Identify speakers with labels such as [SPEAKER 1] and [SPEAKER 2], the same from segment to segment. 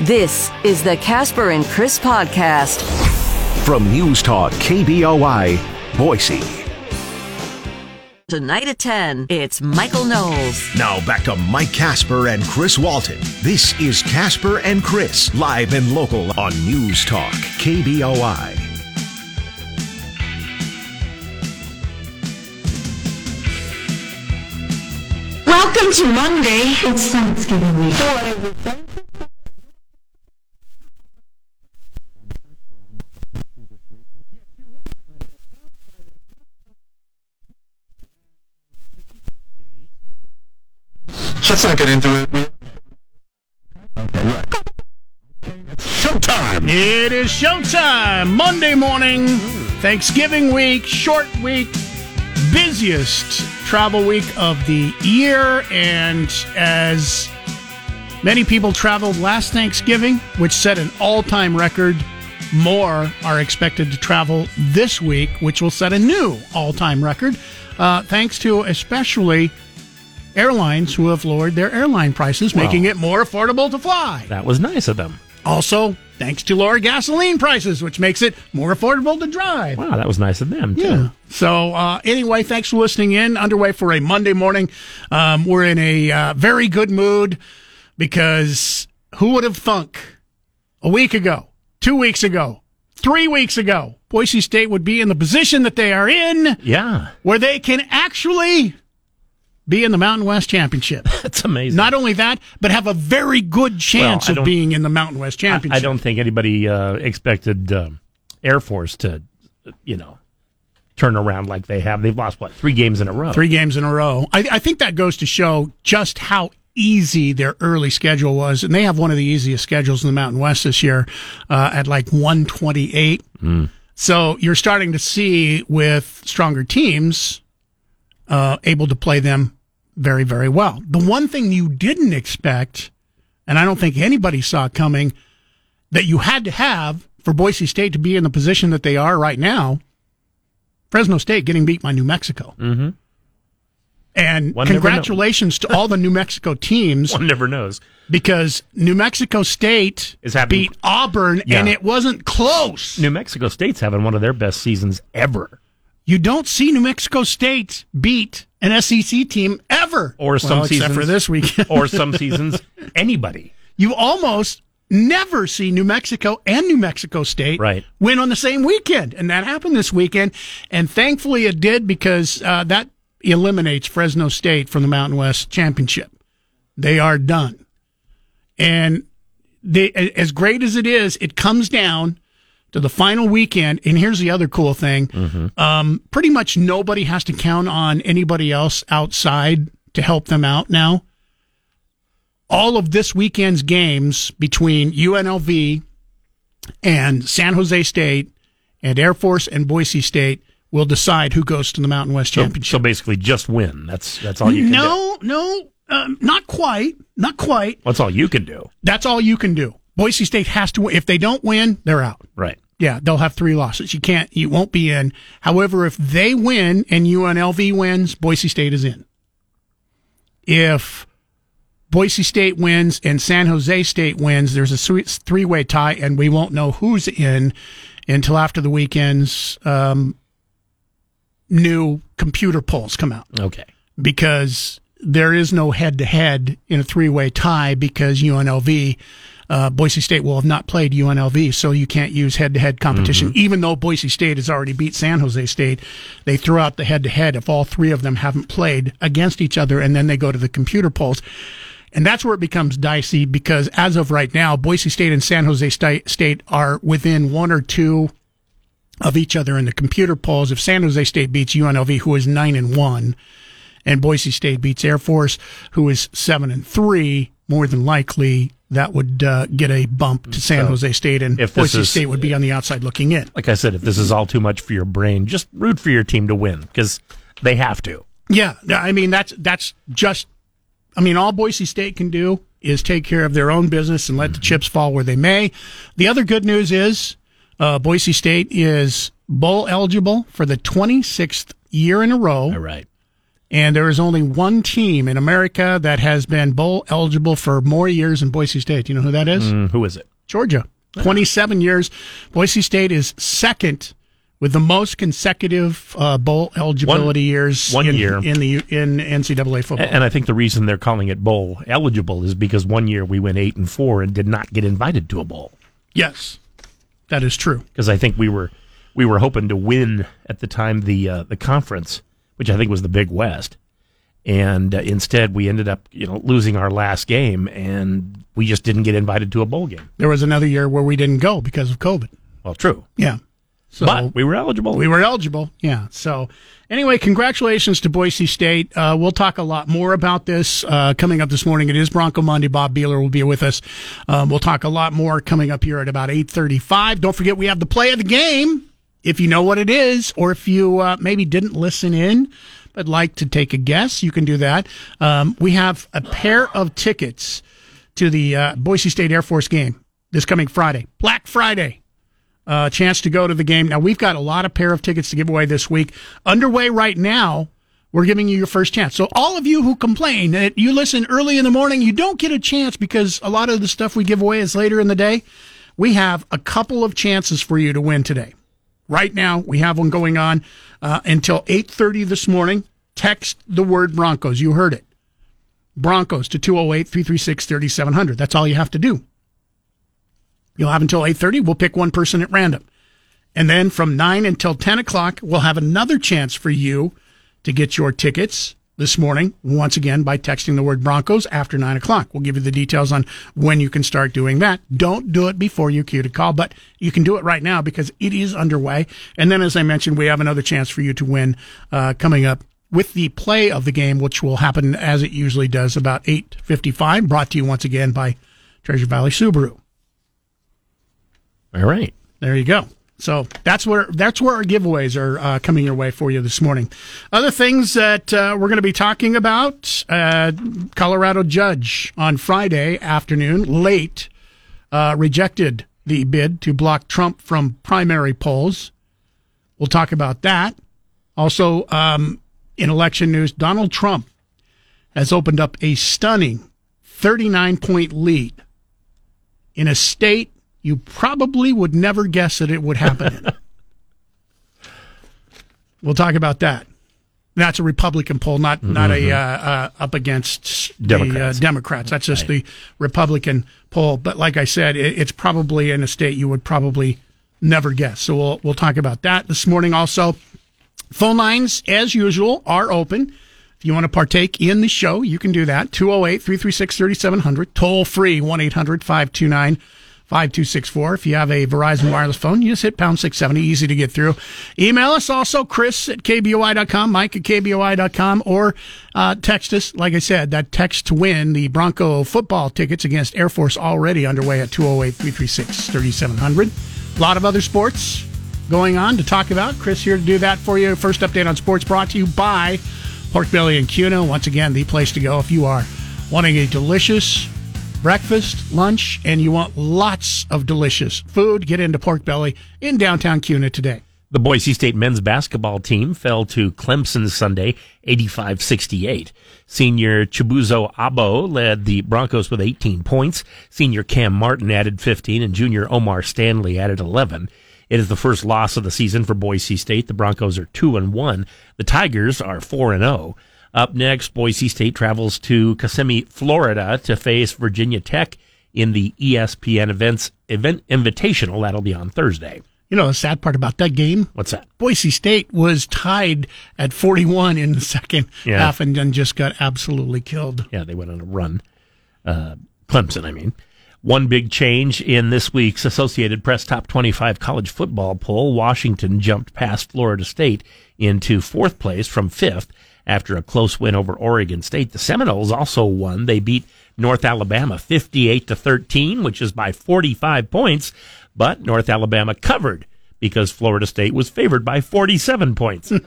[SPEAKER 1] This is the Casper and Chris podcast.
[SPEAKER 2] From News Talk KBOI, Boise.
[SPEAKER 1] Tonight at 10, it's Michael Knowles.
[SPEAKER 2] Now back to Mike Casper and Chris Walton. This is Casper and Chris, live and local on News Talk KBOI.
[SPEAKER 3] Welcome to Monday. It's Thanksgiving week.
[SPEAKER 4] Let's not get into it. Showtime!
[SPEAKER 5] It is showtime. Monday morning, Thanksgiving week, short week, busiest travel week of the year. And as many people traveled last Thanksgiving, which set an all time record, more are expected to travel this week, which will set a new all time record. Uh, thanks to especially airlines who have lowered their airline prices, making it more affordable to fly.
[SPEAKER 6] That was nice of them.
[SPEAKER 5] Also, thanks to lower gasoline prices, which makes it more affordable to drive.
[SPEAKER 6] Wow, that was nice of them, too.
[SPEAKER 5] Yeah. So, uh, anyway, thanks for listening in. Underway for a Monday morning. Um, we're in a uh, very good mood because who would have thunk a week ago, two weeks ago, three weeks ago, Boise State would be in the position that they are in
[SPEAKER 6] Yeah,
[SPEAKER 5] where they can actually be in the Mountain West Championship.
[SPEAKER 6] that's amazing.
[SPEAKER 5] Not only that, but have a very good chance
[SPEAKER 6] I
[SPEAKER 5] of being in the Mountain West Championship.
[SPEAKER 6] I don't think anybody uh, expected um Air Force to, you know, turn around like they have. They've lost, what, three games in a row?
[SPEAKER 5] three games in a row. I, I think that goes to show just how easy their early schedule was, and they have one of the easiest schedules in the Mountain West this year uh, at like 128. So you're starting to see with stronger teams uh, able to play them very, very well. The one thing you didn't expect, and I don't think anybody saw coming, that you had to have for Boise State to be in the position that they are right now. Fresno State getting beat by New Mexico. Mm-hmm. And
[SPEAKER 6] One
[SPEAKER 5] congratulations to all the New Mexico teams
[SPEAKER 6] One never knows.
[SPEAKER 5] because New Mexico State
[SPEAKER 6] Is having-
[SPEAKER 5] beat Auburn
[SPEAKER 6] Yeah.
[SPEAKER 5] and it wasn't close.
[SPEAKER 6] New Mexico State's having one of their best seasons ever.
[SPEAKER 5] You don't see New Mexico State beat an SEC team ever.
[SPEAKER 6] Or some
[SPEAKER 5] Well,
[SPEAKER 6] seasons.
[SPEAKER 5] for this weekend.
[SPEAKER 6] or some seasons, anybody.
[SPEAKER 5] you almost never see New Mexico and New Mexico State
[SPEAKER 6] Right.
[SPEAKER 5] win on the same weekend. And that happened this weekend. And thankfully it did because uh, that eliminates Fresno State from the Mountain West Championship. They are done. And they, as great as it is, it comes down to the final weekend. And here's the other cool thing. Um, pretty much nobody has to count on anybody else outside to help them out now all of this weekend's games between UNLV and San Jose State and Air Force and Boise State will decide who goes to the Mountain West
[SPEAKER 6] So,
[SPEAKER 5] Championship.
[SPEAKER 6] so basically, just win. That's that's all you can do.
[SPEAKER 5] no, no, um, not quite, not quite.
[SPEAKER 6] That's all you can do.
[SPEAKER 5] That's all you can do. Boise State has to win. If they don't win, they're out.
[SPEAKER 6] Right.
[SPEAKER 5] Yeah, they'll have three losses. You can't, you won't be in. However, if they win and UNLV wins, Boise State is in. If Boise State wins and San Jose State wins, there's a three way tie, and we won't know who's in until after the weekend's um, new computer polls come out
[SPEAKER 6] Okay.
[SPEAKER 5] because there is no head to head in a three way tie because UNLV, uh, Boise State will have not played UNLV, so you can't use head to head competition. Even though Boise State has already beat San Jose State, they throw out the head to head if all three of them haven't played against each other, and then they go to the computer polls. And that's where it becomes dicey because as of right now, Boise State and San Jose State are within one or two of each other in the computer polls. If San Jose State beats UNLV, who is nine and one, and Boise State beats Air Force, who is seven and three, more than likely that would uh, get a bump to San
[SPEAKER 6] So,
[SPEAKER 5] Jose State, and
[SPEAKER 6] if
[SPEAKER 5] Boise
[SPEAKER 6] is-
[SPEAKER 5] State would be on the outside looking in.
[SPEAKER 6] Like I said, if this is all too much for your brain, just root for your team to win because they have to.
[SPEAKER 5] Yeah, I mean that's that's just. I mean, all Boise State can do is take care of their own business and let the chips fall where they may. The other good news is uh, Boise State is bowl eligible for the 26th year in a row.
[SPEAKER 6] All right.
[SPEAKER 5] And there is only one team in America that has been bowl eligible for more years than Boise State. Do you know who that is?
[SPEAKER 6] Mm, who is it?
[SPEAKER 5] Georgia. 27 years. Boise State is second with the most consecutive uh, bowl eligibility
[SPEAKER 6] One-
[SPEAKER 5] years
[SPEAKER 6] one
[SPEAKER 5] in,
[SPEAKER 6] year.
[SPEAKER 5] in the in NCAA football.
[SPEAKER 6] And I think the reason they're calling it bowl eligible is because one year we went eight and four and did not get invited to a bowl.
[SPEAKER 5] yes, that is true.
[SPEAKER 6] Because I think we were we were hoping to win at the time the uh, the conference, which I think was the Big West, and uh, instead we ended up you know losing our last game and we just didn't get invited to a bowl game.
[SPEAKER 5] There was another year where we didn't go because of COVID.
[SPEAKER 6] Well, true,
[SPEAKER 5] Yeah. So
[SPEAKER 6] but we were eligible.
[SPEAKER 5] we were eligible. Yeah. So anyway, congratulations to Boise State. Uh, we'll talk a lot more about this uh, coming up this morning. It is Bronco Monday. Bob Behler will be with us. Um, we'll talk a lot more coming up here at about eight thirty-five. Don't forget we have the play of the game. If you know what it is, or if you uh, maybe didn't listen in but like to take a guess, you can do that. Um, we have a pair of tickets to the uh, Boise State Air Force game this coming Friday, Black Friday a chance to go to the game. Now we've got a lot of pair of tickets to give away this week. Underway right now. We're giving you your first chance. So all of you who complain that you listen early in the morning, you don't get a chance because a lot of the stuff we give away is later in the day. We have a couple of chances for you to win today. Right now, we have one going on uh, until 8:30 this morning. Text the word Broncos. You heard it. Broncos to 208-336-3700. That's all you have to do. You'll have until 8.30. We'll pick one person at random. And then from 9 until 10 o'clock, we'll have another chance for you to get your tickets this morning, once again, by texting the word Broncos after 9 o'clock. We'll give you the details on when you can start doing that. Don't do it before you cue to call, but you can do it right now because it is underway. And then, as I mentioned, we have another chance for you to win uh, coming up with the play of the game, which will happen as it usually does about 8.55, brought to you once again by Treasure Valley Subaru.
[SPEAKER 6] All right.
[SPEAKER 5] There you go. So that's where that's where our giveaways are uh, coming your way for you this morning. Other things that uh, we're going to be talking about: uh, Colorado judge on Friday afternoon, late, uh, rejected the bid to block Trump from primary polls. We'll talk about that. Also, um, in election news, Donald Trump has opened up a stunning 39 point lead in a state you probably would never guess that it would happen we'll talk about that. That's a Republican poll, not not a uh, uh, up against the uh,
[SPEAKER 6] Democrats.
[SPEAKER 5] Democrats. That's just the Republican poll. But like I said, it, it's probably in a state you would probably never guess. So we'll we'll talk about that this morning. Also, phone lines as usual are open. If you want to partake in the show, you can do that. 208 336 3700, toll free 1 800 529 5264. If you have a Verizon wireless phone, you just hit pound 670. Easy to get through. Email us also, Chris at KBOI.com, Mike at KBOI.com, or uh, text us. Like I said, that text to win the Bronco football tickets against Air Force already underway at 208 336 3700. A lot of other sports going on to talk about. Chris here to do that for you. First update on sports brought to you by Pork Belly and Kuna. Once again, the place to go if you are wanting a delicious breakfast, lunch, and you want lots of delicious food, get into Pork Belly in downtown Kuna today.
[SPEAKER 6] The Boise State men's basketball team fell to Clemson Sunday, 85-68. Senior Chibuzo Agbo led the Broncos with 18 points. Senior Cam Martin added 15 and junior Omar Stanley added 11. It is the first loss of the season for Boise State. The Broncos are 2 and 1. The Tigers are 4 and 0. Up next, Boise State travels to Kissimmee, Florida to face Virginia Tech in the ESPN events event invitational. That'll be on Thursday.
[SPEAKER 5] You know, the sad part about that game,
[SPEAKER 6] What's that?
[SPEAKER 5] Boise State was tied at 41 in the second
[SPEAKER 6] Yeah.
[SPEAKER 5] half and then just got absolutely killed.
[SPEAKER 6] Yeah, they went on a run. Uh, Clemson, I mean. One big change in this week's Associated Press Top 25 college football poll. Washington jumped past Florida State into fourth place from fifth after a close win over Oregon State. The Seminoles also won. They beat North Alabama 58 to 13, which is by 45 points, but North Alabama covered because Florida State was favored by 47 points.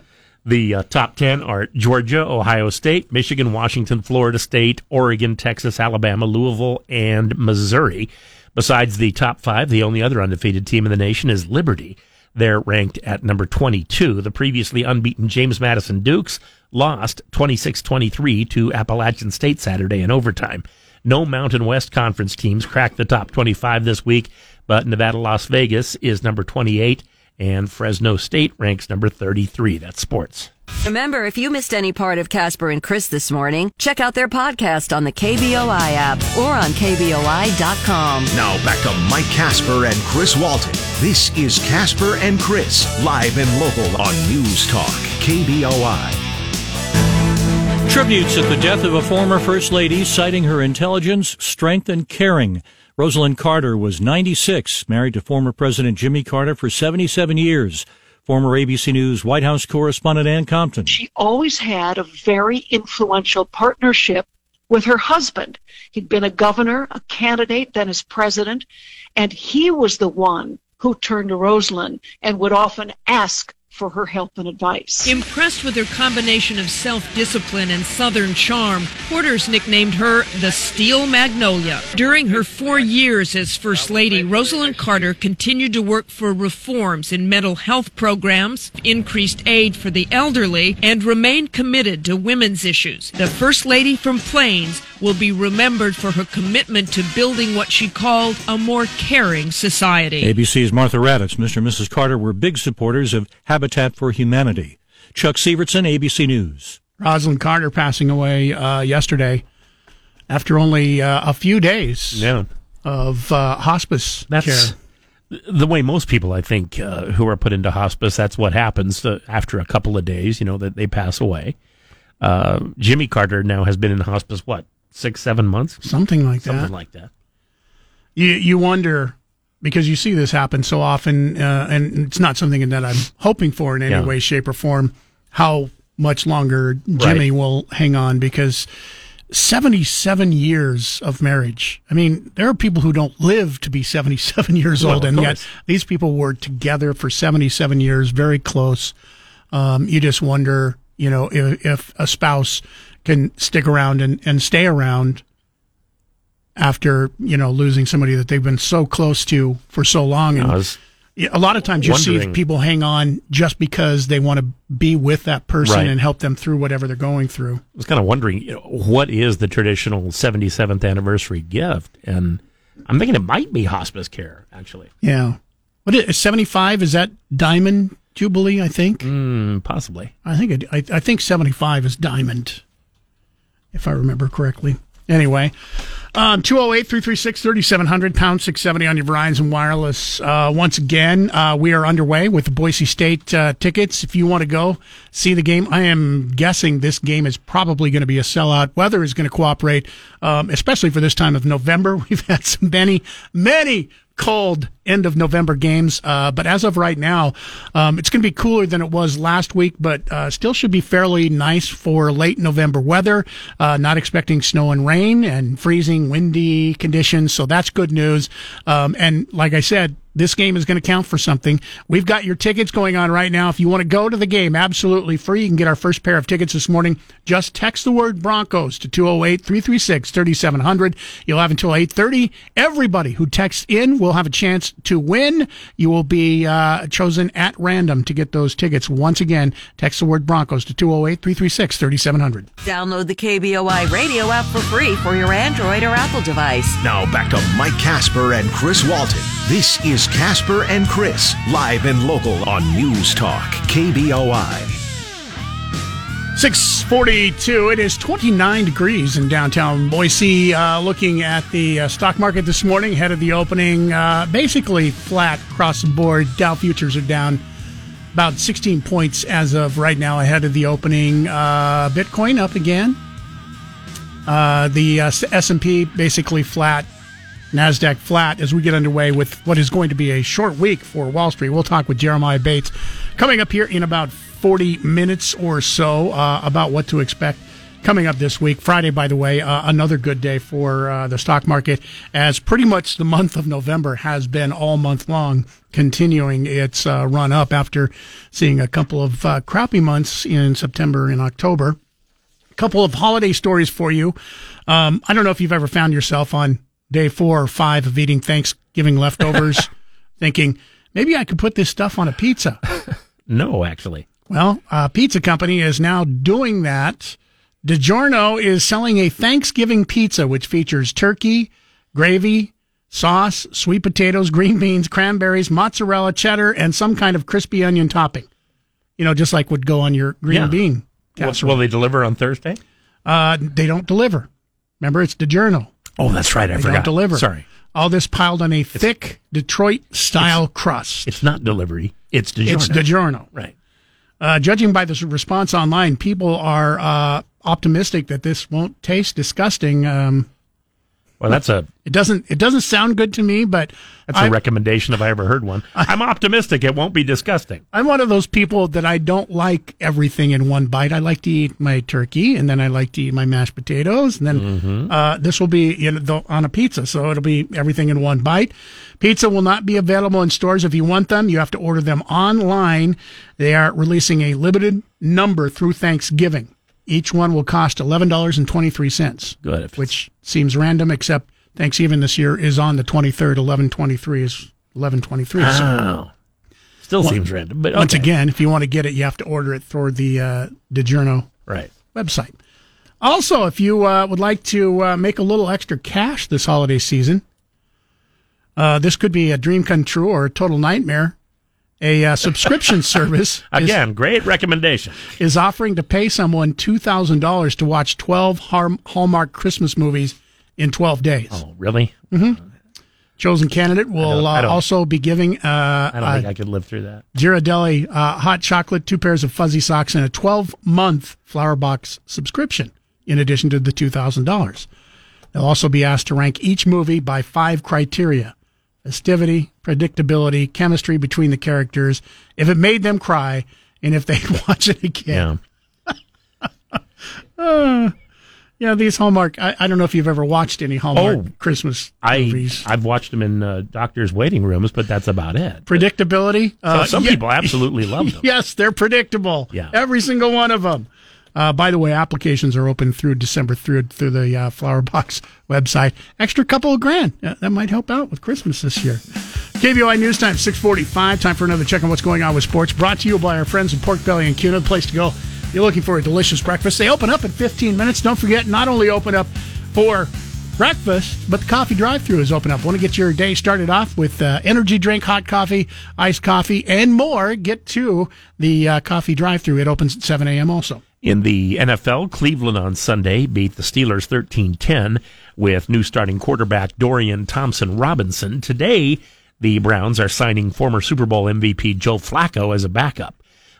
[SPEAKER 6] The uh, top 10 are Georgia, Ohio State, Michigan, Washington, Florida State, Oregon, Texas, Alabama, Louisville, and Missouri. Besides the top five, the only other undefeated team in the nation is Liberty. They're ranked at number 22. The previously unbeaten James Madison Dukes lost 26-23 to Appalachian State Saturday in overtime. No Mountain West Conference teams cracked the top 25 this week, but Nevada Las Vegas is number 28 and Fresno State ranks number 33. That's sports.
[SPEAKER 1] Remember, if you missed any part of Casper and Chris this morning, check out their podcast on the KBOI app or on KBOI.com.
[SPEAKER 2] Now back to Mike Casper and Chris Walton. This is Casper and Chris, live and local on News Talk, KBOI.
[SPEAKER 7] Tributes at the death of a former First Lady, citing her intelligence, strength, and caring. Rosalynn Carter was 96, married to former President Jimmy Carter for 77 years. Former ABC News White House correspondent Ann Compton.
[SPEAKER 8] She always had a very influential partnership with her husband. He'd been a governor, a candidate, then as president, and he was the one who turned to Rosalynn and would often ask for her help and advice.
[SPEAKER 9] Impressed with her combination of self discipline and southern charm, Porter's nicknamed her the Steel Magnolia. During her four years as First Lady, Rosalynn Carter continued to work for reforms in mental health programs, increased aid for the elderly, and remained committed to women's issues. The First Lady from Plains will be remembered for her commitment to building what she called a more caring society.
[SPEAKER 7] ABC's Martha Raddatz, Mr. and Mrs. Carter were big supporters of Habitat for Humanity. Chuck Sievertson, ABC News.
[SPEAKER 5] Rosalynn Carter passing away uh, yesterday after only uh, a few days
[SPEAKER 6] Yeah.
[SPEAKER 5] of uh, hospice
[SPEAKER 6] That's
[SPEAKER 5] care.
[SPEAKER 6] the way most people, I think, uh, who are put into hospice, that's what happens uh, after a couple of days, you know, that they pass away. Uh, Jimmy Carter now has been in hospice, what, six, seven months?
[SPEAKER 5] Something like
[SPEAKER 6] Something
[SPEAKER 5] that.
[SPEAKER 6] Something like that.
[SPEAKER 5] you you wonder because you see this happen so often, uh, and it's not something that I'm hoping for in any
[SPEAKER 6] Yeah.
[SPEAKER 5] way, shape, or form. How much longer Jimmy
[SPEAKER 6] Right.
[SPEAKER 5] will hang on because 77 years of marriage. I mean, there are people who don't live to be 77 years old, and yet these people were together for 77 years, very close. Um, you just wonder, you know, if, if a spouse can stick around and, and stay around after, you know, losing somebody that they've been so close to for so long. And a lot of times you see people hang on just because they want to be with that person
[SPEAKER 6] Right.
[SPEAKER 5] and help them through whatever they're going through.
[SPEAKER 6] I was kind of wondering, you know, what is the traditional 77th anniversary gift? And I'm thinking it might be hospice care, actually.
[SPEAKER 5] Yeah. What is 75? Is that Diamond Jubilee, I think?
[SPEAKER 6] Mm, possibly.
[SPEAKER 5] I think it, I, I think 75 is Diamond, if I remember correctly. Anyway, um, 208 336 3700, pound 670 on your Verizon Wireless. Uh, once again, uh, we are underway with the Boise State uh, tickets. If you want to go see the game, I am guessing this game is probably going to be a sellout. Weather is going to cooperate, um, especially for this time of November. We've had some many, many cold end of November games. Uh, but as of right now, um, it's going to be cooler than it was last week, but uh, still should be fairly nice for late November weather. Uh, not expecting snow and rain and freezing, windy conditions. So that's good news. Um, and like I said, this game is going to count for something. We've got your tickets going on right now. If you want to go to the game, absolutely free. You can get our first pair of tickets this morning. Just text the word Broncos to 208-336-3700. You'll have until 8:30. Everybody who texts in will have a chance to win. You will be uh, chosen at random to get those tickets. Once again, text the word Broncos to 208-336-3700.
[SPEAKER 1] Download the KBOI radio app for free for your Android or Apple device.
[SPEAKER 2] Now back to Mike Casper and Chris Walton. This is Casper and Chris, live and local on News Talk, KBOI.
[SPEAKER 5] 642. It is 29 degrees in downtown Boise. Uh, looking at the uh, stock market this morning, ahead of the opening, uh, basically flat across the board. Dow futures are down about 16 points as of right now, ahead of the opening. Uh, Bitcoin up again. Uh, the uh, S&P basically flat. Nasdaq flat as we get underway with what is going to be a short week for Wall Street. We'll talk with Jeremiah Bates coming up here in about 40 minutes or so uh, about what to expect coming up this week. Friday, by the way, uh, another good day for uh, the stock market, as pretty much the month of November has been all month long, continuing its uh, run up after seeing a couple of uh, crappy months in September and October. A couple of holiday stories for you. Um, I don't know if you've ever found yourself on day four or five of eating Thanksgiving leftovers, thinking maybe I could put this stuff on a pizza.
[SPEAKER 6] No, actually.
[SPEAKER 5] Well, a pizza company is now doing that. DiGiorno is selling a Thanksgiving pizza which features turkey, gravy, sauce, sweet potatoes, green beans, cranberries, mozzarella, cheddar, and some kind of crispy onion topping. You know, just like would go on your green
[SPEAKER 6] Yeah.
[SPEAKER 5] bean
[SPEAKER 6] Will,
[SPEAKER 5] casserole.
[SPEAKER 6] will they deliver on Thursday?
[SPEAKER 5] Uh, they don't deliver. Remember, it's DiGiorno.
[SPEAKER 6] Oh, that's right. I
[SPEAKER 5] They
[SPEAKER 6] forgot.
[SPEAKER 5] don't deliver.
[SPEAKER 6] Sorry.
[SPEAKER 5] All this piled on a thick Detroit style crust.
[SPEAKER 6] It's not delivery. It's DiGiorno.
[SPEAKER 5] It's DiGiorno.
[SPEAKER 6] Right.
[SPEAKER 5] Uh, judging by the response online, people are uh, optimistic that this won't taste disgusting. Um,
[SPEAKER 6] Well, that's a
[SPEAKER 5] it doesn't. It doesn't sound good to me, but
[SPEAKER 6] that's a
[SPEAKER 5] I'm,
[SPEAKER 6] recommendation if I ever heard one. I'm optimistic it won't be disgusting.
[SPEAKER 5] I'm one of those people that I don't like everything in one bite. I like to eat my turkey, and then I like to eat my mashed potatoes, and then
[SPEAKER 6] Mm-hmm.
[SPEAKER 5] uh, this will be you know, on a pizza, so it'll be everything in one bite. Pizza will not be available in stores if you want them. You have to order them online. They are releasing a limited number through Thanksgiving. Each one will cost eleven dollars and twenty three cents.
[SPEAKER 6] Good.
[SPEAKER 5] Which seems random, except Thanksgiving this year is on the 23rd. 1123 is 1123. So
[SPEAKER 6] Oh. Still seems random, but
[SPEAKER 5] once again, if you want to get it, you have to order it through the uh, DiGiorno
[SPEAKER 6] right.
[SPEAKER 5] website. Also, if you uh, would like to uh, make a little extra cash this holiday season, uh, this could be a dream come true or a total nightmare. A uh, subscription service is,
[SPEAKER 6] Again, great recommendation.
[SPEAKER 5] is offering to pay someone $2,000 to watch 12 Hallmark Christmas movies in 12 days.
[SPEAKER 6] Oh, really?
[SPEAKER 5] Chosen candidate will
[SPEAKER 6] I
[SPEAKER 5] uh,
[SPEAKER 6] don't-
[SPEAKER 5] also be giving uh,
[SPEAKER 6] I don't
[SPEAKER 5] uh,
[SPEAKER 6] think I could live through that.
[SPEAKER 5] Ghirardelli uh, hot chocolate, two pairs of fuzzy socks, and a 12 month flower box subscription, in addition to the $2,000. They'll also be asked to rank each movie by five criteria festivity, predictability, chemistry between the characters, if it made them cry, and if they'd watch it again.
[SPEAKER 6] Yeah.
[SPEAKER 5] Yeah, these Hallmark, I, I don't know if you've ever watched any Hallmark
[SPEAKER 6] Oh,
[SPEAKER 5] Christmas
[SPEAKER 6] I
[SPEAKER 5] movies.
[SPEAKER 6] I've watched them in uh, doctors' waiting rooms, but that's about it.
[SPEAKER 5] Predictability.
[SPEAKER 6] So some
[SPEAKER 5] yeah-
[SPEAKER 6] people absolutely love them.
[SPEAKER 5] Yes, they're predictable.
[SPEAKER 6] Yeah.
[SPEAKER 5] every single one of them. Uh, by the way, applications are open through December through through the uh, Flower Box website. Extra couple of grand Yeah, that might help out with Christmas this year. KBOI News Time six forty five. Time for another check on what's going on with sports. Brought to you by our friends at Pork Belly and Kuna. The place to go. You're looking for a delicious breakfast. They open up in fifteen minutes. Don't forget, not only open up for breakfast, but the coffee drive-through is open up. Want to get your day started off with uh, energy drink, hot coffee, iced coffee, and more? Get to the uh, coffee drive-through. It opens at 7 a.m. Also.
[SPEAKER 6] In the NFL, Cleveland on Sunday beat the Steelers 13 10 with new starting quarterback Dorian Thompson Robinson. Today, the Browns are signing former Super Bowl MVP Joe Flacco as a backup.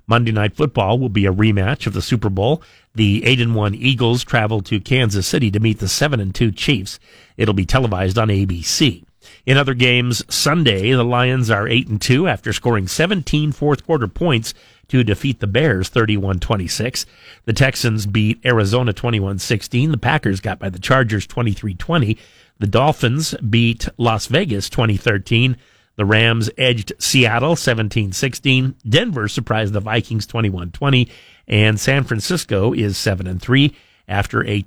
[SPEAKER 6] Monday Night Football will be a rematch of the Super Bowl. The 8 and 1 Eagles travel to Kansas City to meet the 7 and 2 Chiefs. It'll be televised on ABC. In other games, Sunday, the Lions are 8 and 2 after scoring 17 fourth quarter points to defeat the Bears 31-26. The Texans beat Arizona 21-16. The Packers got by the Chargers 23-20. The Dolphins beat Las Vegas 2013. The Rams edged Seattle 17-16. Denver surprised the Vikings 21-20 and San Francisco is 7 and 3 after a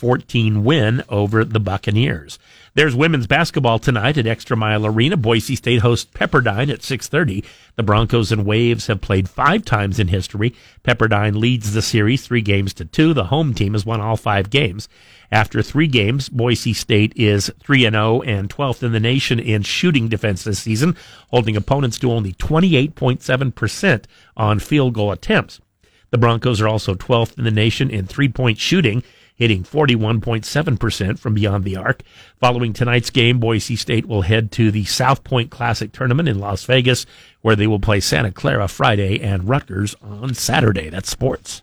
[SPEAKER 6] 27-14 win over the Buccaneers. There's women's basketball tonight at Extra Mile Arena. Boise State hosts Pepperdine at 6:30. The Broncos and Waves have played 5 times in history. Pepperdine leads the series 3 games to 2. The home team has won all 5 games. After 3 games, Boise State is 3 and 0 and 12th in the nation in shooting defense this season, holding opponents to only 28.7% on field goal attempts. The Broncos are also 12th in the nation in three point shooting, hitting 41.7% from beyond the arc. Following tonight's game, Boise State will head to the South Point Classic Tournament in Las Vegas, where they will play Santa Clara Friday and Rutgers on Saturday. That's sports.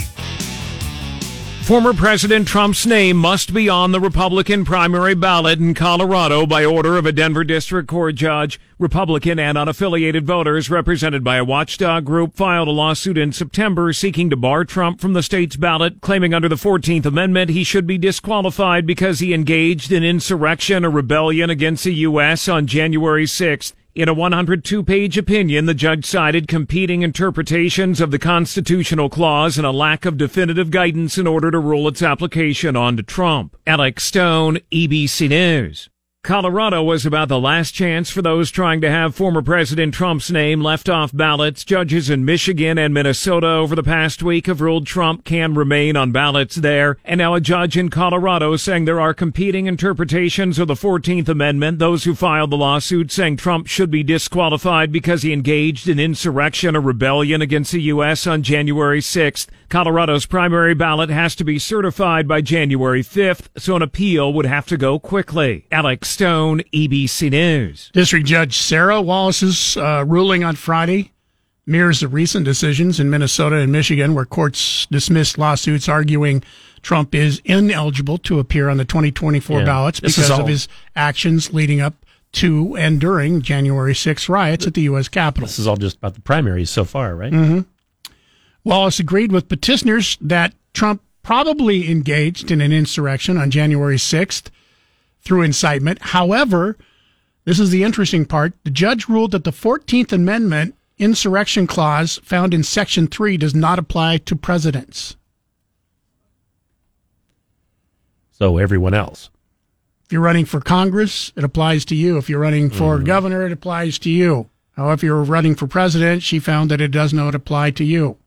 [SPEAKER 10] Former President Trump's name must be on the Republican primary ballot in Colorado by order of a Denver District Court judge. Republican and unaffiliated voters represented by a watchdog group filed a lawsuit in September seeking to bar Trump from the state's ballot, claiming under the 14th Amendment he should be disqualified because he engaged in insurrection or rebellion against the U.S. on January 6th. In a 102 page opinion, the judge cited competing interpretations of the constitutional clause and a lack of definitive guidance in order to rule its application onto Trump. Alex Stone, ABC News. Colorado was about the last chance for those trying to have former President Trump's name left off ballots. Judges in Michigan and Minnesota over the past week have ruled Trump can remain on ballots there. And now a judge in Colorado saying there are competing interpretations of the 14th Amendment. Those who filed the lawsuit saying Trump should be disqualified because he engaged in insurrection or rebellion against the U.S. on January 6th. Colorado's primary ballot has to be certified by January 5th, so an appeal would have to go quickly. Alex Stone, ABC News.
[SPEAKER 5] District Judge Sarah Wallace's uh, ruling on Friday mirrors the recent decisions in Minnesota and Michigan where courts dismissed lawsuits arguing Trump is ineligible to appear on the 2024
[SPEAKER 6] Yeah.
[SPEAKER 5] ballots because
[SPEAKER 6] all-
[SPEAKER 5] of his actions leading up to and during January 6 riots at the U.S. Capitol.
[SPEAKER 6] This is all just about the primaries so far, right?
[SPEAKER 5] Mm-hmm. Wallace agreed with petitioners that Trump probably engaged in an insurrection on January 6th through incitement. However, this is the interesting part. The judge ruled that the 14th Amendment insurrection clause found in Section 3 does not apply to presidents.
[SPEAKER 6] So everyone else.
[SPEAKER 5] If you're running for Congress, it applies to you. If you're running for mm-hmm. governor, it applies to you. However, if you're running for president, she found that it does not apply to you.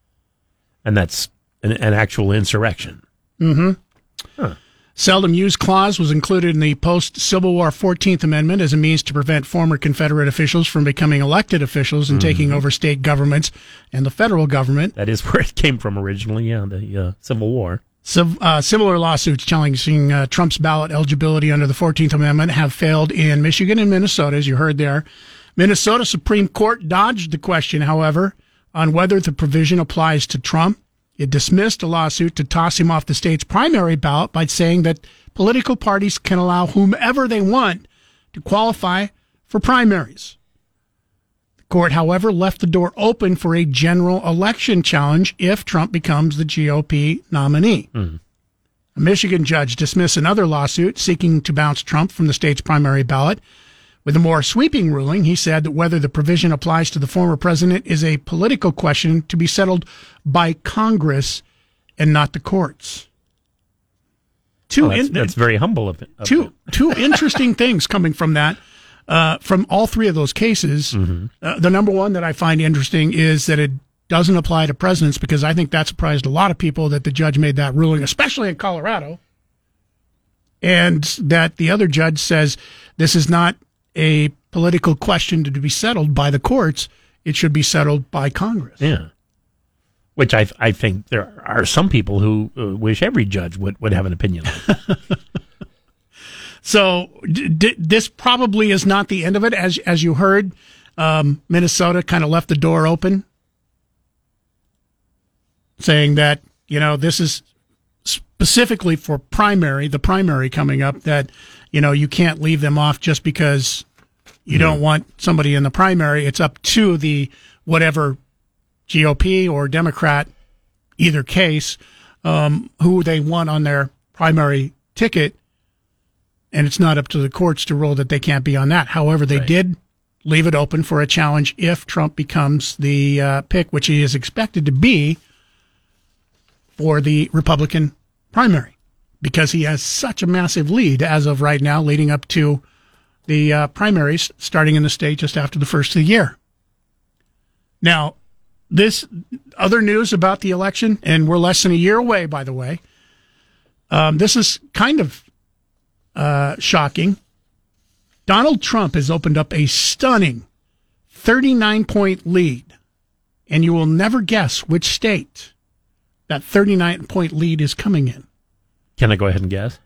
[SPEAKER 6] And that's an, an actual insurrection.
[SPEAKER 5] Mm-hmm. Seldom used clause was included in the post Civil War 14th Amendment as a means to prevent former Confederate officials from becoming elected officials and taking over state governments and the federal government.
[SPEAKER 6] That is where it came from originally, yeah, the uh, Civil War.
[SPEAKER 5] Civ- uh, similar lawsuits challenging uh, Trump's ballot eligibility under the 14th Amendment have failed in Michigan and Minnesota, as you heard there. Minnesota Supreme Court dodged the question, however, on whether the provision applies to Trump. It dismissed a lawsuit to toss him off the state's primary ballot by saying that political parties can allow whomever they want to qualify for primaries. The court, however, left the door open for a general election challenge if Trump becomes the GOP nominee. Hmm. A Michigan judge dismissed another lawsuit seeking to bounce Trump from the state's primary ballot. With a more sweeping ruling, he said that whether the provision applies to the former president is a political question to be settled by Congress and not the courts. Two
[SPEAKER 6] Oh, that's,
[SPEAKER 5] in-
[SPEAKER 6] that's very humble of it. of
[SPEAKER 5] two two interesting things coming from that. Uh, from all three of those cases,
[SPEAKER 6] Mm-hmm.
[SPEAKER 5] uh, the number one that I find interesting is that it doesn't apply to presidents because I think that surprised a lot of people that the judge made that ruling, especially in Colorado. And that the other judge says this is not a political question to be settled by the courts. It should be settled by Congress.
[SPEAKER 6] Yeah. Which I I think there are some people who uh, wish every judge would, would have an opinion. That.
[SPEAKER 5] So d- d- this probably is not the end of it. As as you heard, um, Minnesota kind of left the door open, saying that you know this is specifically for primary, the primary coming up. That you know you can't leave them off just because you don't want somebody in the primary. It's up to the whatever GOP or Democrat, either case, um, who they want on their primary ticket and it's not up to the courts to rule that they can't be on that. However, they
[SPEAKER 6] Right.
[SPEAKER 5] did leave it open for a challenge if Trump becomes the uh, pick, which he is expected to be for the Republican primary, because he has such a massive lead as of right now, leading up to the uh, primaries starting in the state just after the first of the year. Now, this other news about the election, and we're less than a year away, by the way. Um, this is kind of uh, shocking. Donald Trump has opened up a stunning 39 point lead, and you will never guess which state that 39 point lead is coming in.
[SPEAKER 6] Can I go ahead and guess?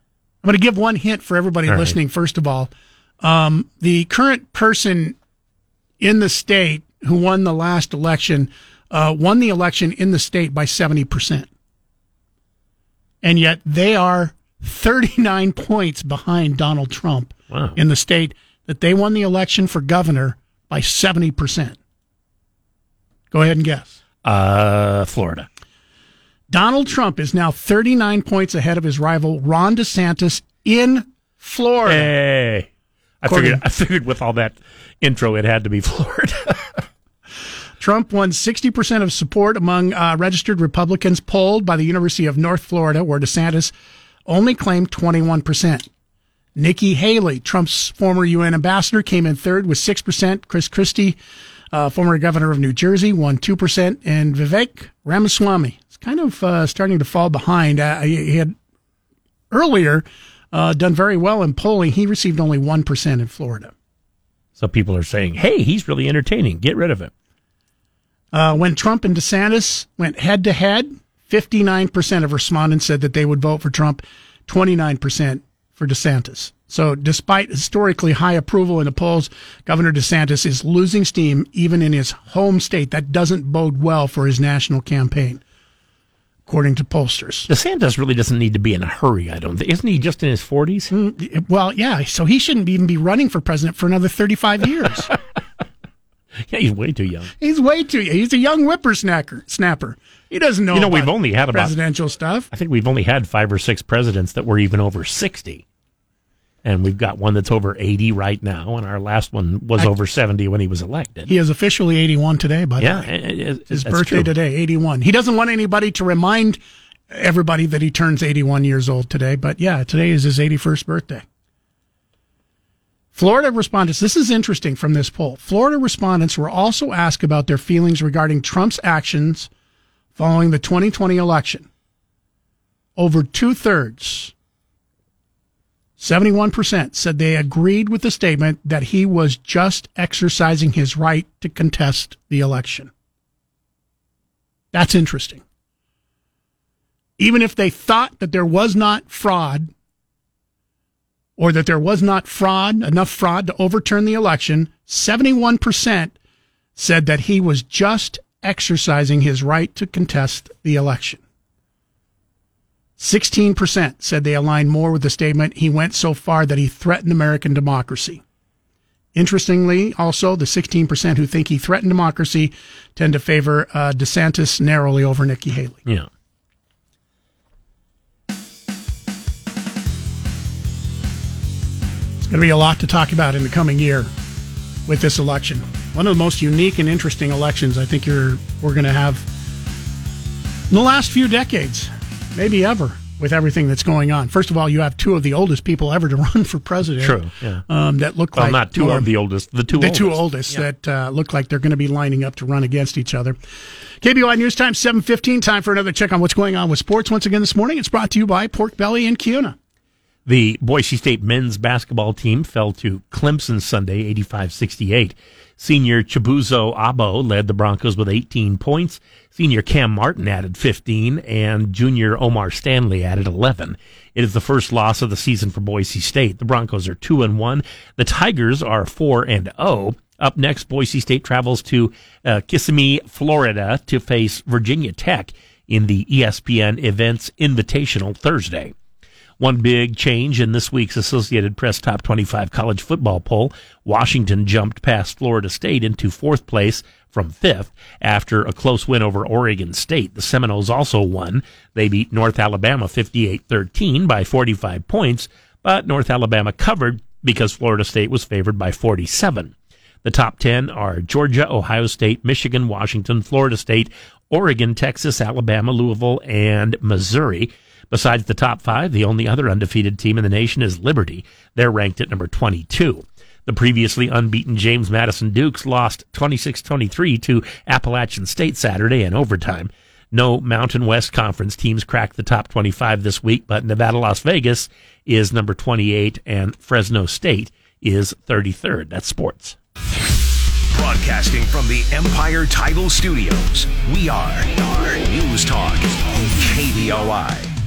[SPEAKER 5] I'm going to give one hint for everybody
[SPEAKER 6] All right.
[SPEAKER 5] listening, first of all. Um, the current person in the state who won the last election uh, won the election in the state by 70%. And yet they are 39 points behind Donald Trump
[SPEAKER 6] Wow.
[SPEAKER 5] in the state that they won the election for governor by 70%. Go ahead and guess.
[SPEAKER 6] Uh, Florida.
[SPEAKER 5] Donald Trump is now 39 points ahead of his rival Ron DeSantis in Florida.
[SPEAKER 6] Hey. I figured, I figured with all that intro, it had to be Florida.
[SPEAKER 5] Trump won 60% of support among uh, registered Republicans polled by the University of North Florida, where DeSantis only claimed 21%. Nikki Haley, Trump's former UN ambassador, came in third with 6%. Chris Christie, uh, former governor of New Jersey, won 2%. And Vivek Ramaswamy kind of uh, starting to fall behind. Uh, he had earlier uh, done very well in polling. He received only 1% in Florida.
[SPEAKER 6] So people are saying, hey, he's really entertaining. Get rid of him.
[SPEAKER 5] Uh, when Trump and DeSantis went head to head, 59% of respondents said that they would vote for Trump, 29% for DeSantis. So, despite historically high approval in the polls, Governor DeSantis is losing steam even in his home state. That doesn't bode well for his national campaign, according to pollsters.
[SPEAKER 6] DeSantis really doesn't need to be in a hurry, I don't think. Isn't he just in his 40s?
[SPEAKER 5] Mm, well, yeah. So, he shouldn't even be running for president for another 35 years.
[SPEAKER 6] yeah, he's way too young.
[SPEAKER 5] He's way too He's a young whippersnapper. Snapper. He doesn't know.
[SPEAKER 6] You know, we've only had about
[SPEAKER 5] presidential stuff.
[SPEAKER 6] I think we've only had five or six presidents that were even over 60 and we've got one that's over 80 right now, and our last one was I, over 70 when he was elected.
[SPEAKER 5] He is officially 81 today, by
[SPEAKER 6] yeah,
[SPEAKER 5] it, his birthday true. today, 81. He doesn't want anybody to remind everybody that he turns 81 years old today, but yeah, today is his 81st birthday. Florida respondents, this is interesting from this poll. Florida respondents were also asked about their feelings regarding Trump's actions following the 2020 election. Over two thirds 71% said they agreed with the statement that he was just exercising his right to contest the election. That's interesting. Even if they thought that there was not fraud or that there was not fraud, enough fraud to overturn the election, 71% said that he was just exercising his right to contest the election. 16% said they aligned more with the statement he went so far that he threatened American democracy. Interestingly, also, the 16% who think he threatened democracy tend to favor uh, DeSantis narrowly over Nikki Haley.
[SPEAKER 6] Yeah.
[SPEAKER 5] It's going to be a lot to talk about in the coming year with this election. One of the most unique and interesting elections I think you're, we're going to have in the last few decades maybe ever with everything that's going on. First of all, you have two of the oldest people ever to run for president.
[SPEAKER 6] True. Yeah.
[SPEAKER 5] Um, that look
[SPEAKER 6] well,
[SPEAKER 5] like
[SPEAKER 6] not two of the oldest. The two.
[SPEAKER 5] The
[SPEAKER 6] oldest.
[SPEAKER 5] two oldest yeah. that uh, look like they're going to be lining up to run against each other. KBOI News Time seven fifteen. Time for another check on what's going on with sports. Once again this morning, it's brought to you by Pork Belly and Kuna.
[SPEAKER 6] The Boise State men's basketball team fell to Clemson Sunday, 85-68. Senior Chibuzo Agbo led the Broncos with 18 points. Senior Cam Martin added 15 and junior Omar Stanley added 11. It is the first loss of the season for Boise State. The Broncos are 2 and 1. The Tigers are 4 and 0. Up next, Boise State travels to uh, Kissimmee, Florida to face Virginia Tech in the ESPN Events Invitational Thursday. One big change in this week's Associated Press Top 25 college football poll. Washington jumped past Florida State into fourth place from fifth after a close win over Oregon State. The Seminoles also won. They beat North Alabama 58-13 by 45 points, but North Alabama covered because Florida State was favored by 47. The top 10 are Georgia, Ohio State, Michigan, Washington, Florida State, Oregon, Texas, Alabama, Louisville, and Missouri. Besides the top five, the only other undefeated team in the nation is Liberty. They're ranked at number 22. The previously unbeaten James Madison Dukes lost 26-23 to Appalachian State Saturday in overtime. No Mountain West Conference teams cracked the top 25 this week, but Nevada Las Vegas is number 28 and Fresno State is 33rd. That's sports.
[SPEAKER 2] Broadcasting from the Empire Title Studios, we are News Talk, KBOI.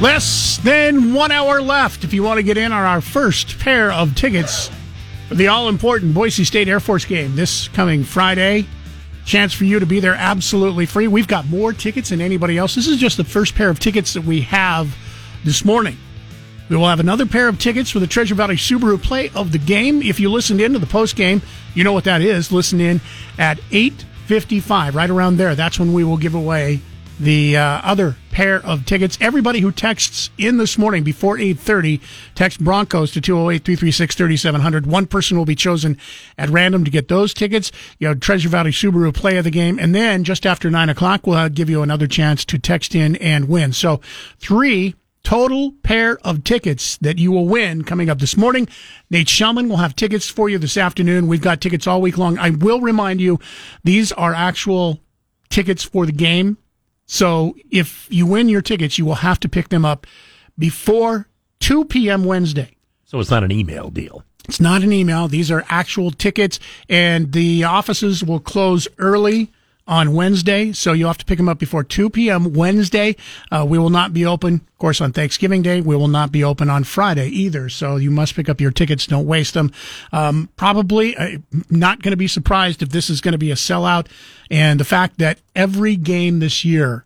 [SPEAKER 5] Less than one hour left if you want to get in on our first pair of tickets for the all important Boise State Air Force game this coming Friday. Chance for you to be there absolutely free. We've got more tickets than anybody else. This is just the first pair of tickets that we have this morning. We will have another pair of tickets for the Treasure Valley Subaru play of the game. If you listened in to the post game, you know what that is. Listen in at 8:55, right around there. That's when we will give away the uh, other pair of tickets. Everybody who texts in this morning before 8:30, text Broncos to 208-336-3700. One person will be chosen at random to get those tickets. You know, Treasure Valley Subaru play of the game, and then just after nine o'clock, we'll give you another chance to text in and win. So three total pair of tickets that you will win coming up this morning. Nate Shelman will have tickets for you this afternoon. We've got tickets all week long. I will remind you, these are actual tickets for the game. So if you win your tickets, you will have to pick them up before 2 p.m. Wednesday.
[SPEAKER 6] So it's not an email deal.
[SPEAKER 5] It's not an email. These are actual tickets, and the offices will close early on Wednesday, so you'll have to pick them up before 2 p.m. Wednesday. Uh, we will not be open, of course, on Thanksgiving Day. We will not be open on Friday either, so you must pick up your tickets. Don't waste them. Um, probably uh, not going to be surprised if this is going to be a sellout, and the fact that every game this year,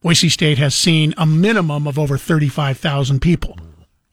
[SPEAKER 5] Boise State has seen a minimum of over 35,000 people.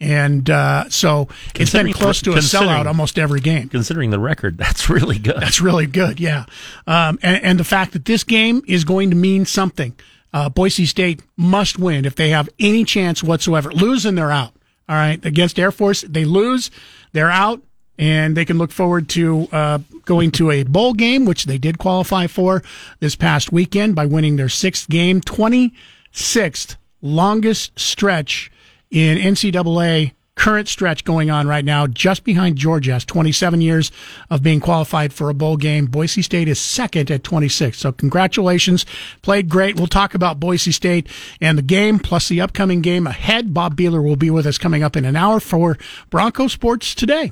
[SPEAKER 5] And uh, so it's been close to a sellout almost every game.
[SPEAKER 6] Considering the record, that's really good.
[SPEAKER 5] That's really good, yeah. Um, and, and, the fact that this game is going to mean something. Uh, Boise State must win if they have any chance whatsoever. Losing, they're out. All right. Against Air Force, they lose, they're out, and they can look forward to uh, going to a bowl game, which they did qualify for this past weekend by winning their sixth game, 26th longest stretch in NCAA current stretch going on right now, just behind Georgia, has 27 years of being qualified for a bowl game. Boise State is second at 26. So congratulations. Played great. We'll talk about Boise State and the game plus the upcoming game ahead. Bob Behler will be with us coming up in an hour for Bronco Sports Today.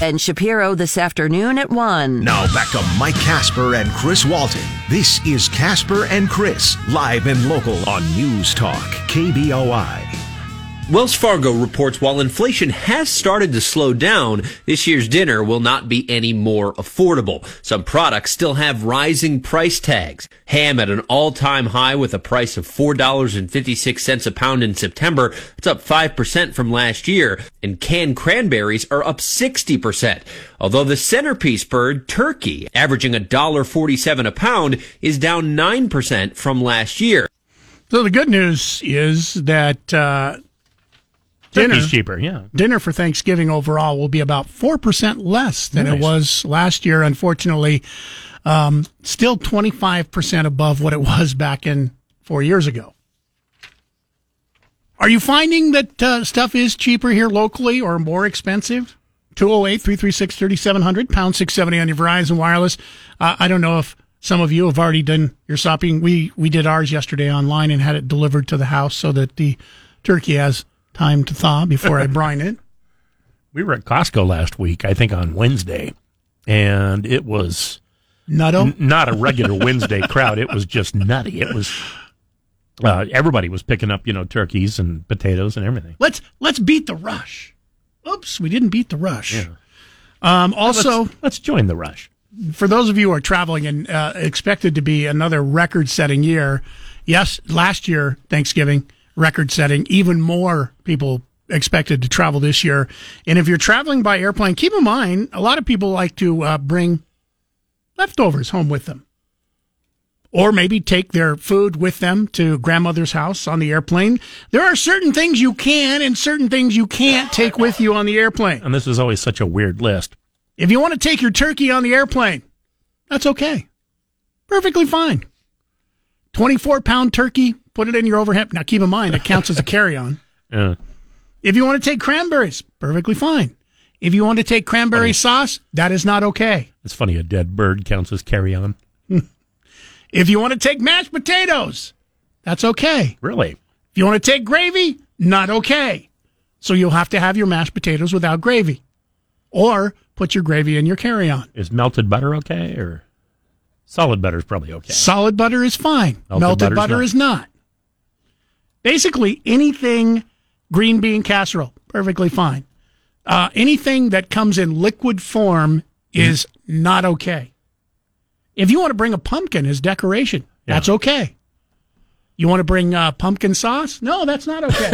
[SPEAKER 1] And Shapiro this afternoon at 1.
[SPEAKER 2] Now back to Mike Casper and Chris Walton. This is Casper and Chris, live and local on News Talk, KBOI.
[SPEAKER 11] Wells Fargo reports while inflation has started to slow down, this year's dinner will not be any more affordable. Some products still have rising price tags. Ham at an all-time high with a price of $4.56 a pound in September. It's up 5% from last year. And canned cranberries are up 60%. Although the centerpiece bird, turkey, averaging $1.47 a pound, is down 9% from last year.
[SPEAKER 5] So the good news is that, uh,
[SPEAKER 6] dinner Turkey's cheaper, yeah.
[SPEAKER 5] Dinner for Thanksgiving overall will be about four percent less than nice. it was last year. Unfortunately, um, still twenty five percent above what it was back in four years ago. Are you finding that uh, stuff is cheaper here locally or more expensive? 208 336 3700, pound 670 on your Verizon Wireless. Uh, I don't know if some of you have already done your shopping. We, we did ours yesterday online and had it delivered to the house so that the turkey has time to thaw before I brine it.
[SPEAKER 6] We were at Costco last week, I think on Wednesday, and it was
[SPEAKER 5] nutto. N-
[SPEAKER 6] not a regular Wednesday crowd. It was just nutty. It was uh, everybody was picking up, you know, turkeys and potatoes and everything.
[SPEAKER 5] Let's let's beat the rush. Oops, we didn't beat the rush. Yeah. Um, also,
[SPEAKER 6] let's, let's, join the rush.
[SPEAKER 5] For those of you who are traveling and uh, expected to be another record-setting year, yes, last year Thanksgiving record setting. Even more people expected to travel this year. And if you're traveling by airplane, keep in mind a lot of people like to uh, bring leftovers home with them. Or maybe take their food with them to grandmother's house on the airplane. There are certain things you can and certain things you can't take with you on the airplane.
[SPEAKER 6] And this is always such a weird list.
[SPEAKER 5] If you want to take your turkey on the airplane, that's okay. Perfectly fine. 24 pound turkey, put it in your overhead. Now, keep in mind, it counts as a carry on.
[SPEAKER 6] Yeah.
[SPEAKER 5] If you want to take cranberries, perfectly fine. If you want to take cranberry funny. sauce, that is not okay.
[SPEAKER 6] It's funny, a dead bird counts as carry on.
[SPEAKER 5] if you want to take mashed potatoes, that's okay.
[SPEAKER 6] Really?
[SPEAKER 5] If you want to take gravy, not okay. So you'll have to have your mashed potatoes without gravy. Or put your gravy in your carry on.
[SPEAKER 6] Is melted butter okay? Or solid butter is probably okay.
[SPEAKER 5] Solid butter is fine. Melted, melted butter not. is not. Basically, anything green bean casserole, perfectly fine. Uh, anything that comes in liquid form is mm. not okay. If you want to bring a pumpkin as decoration, yeah. that's okay. You want to bring uh, pumpkin sauce? No, that's not okay.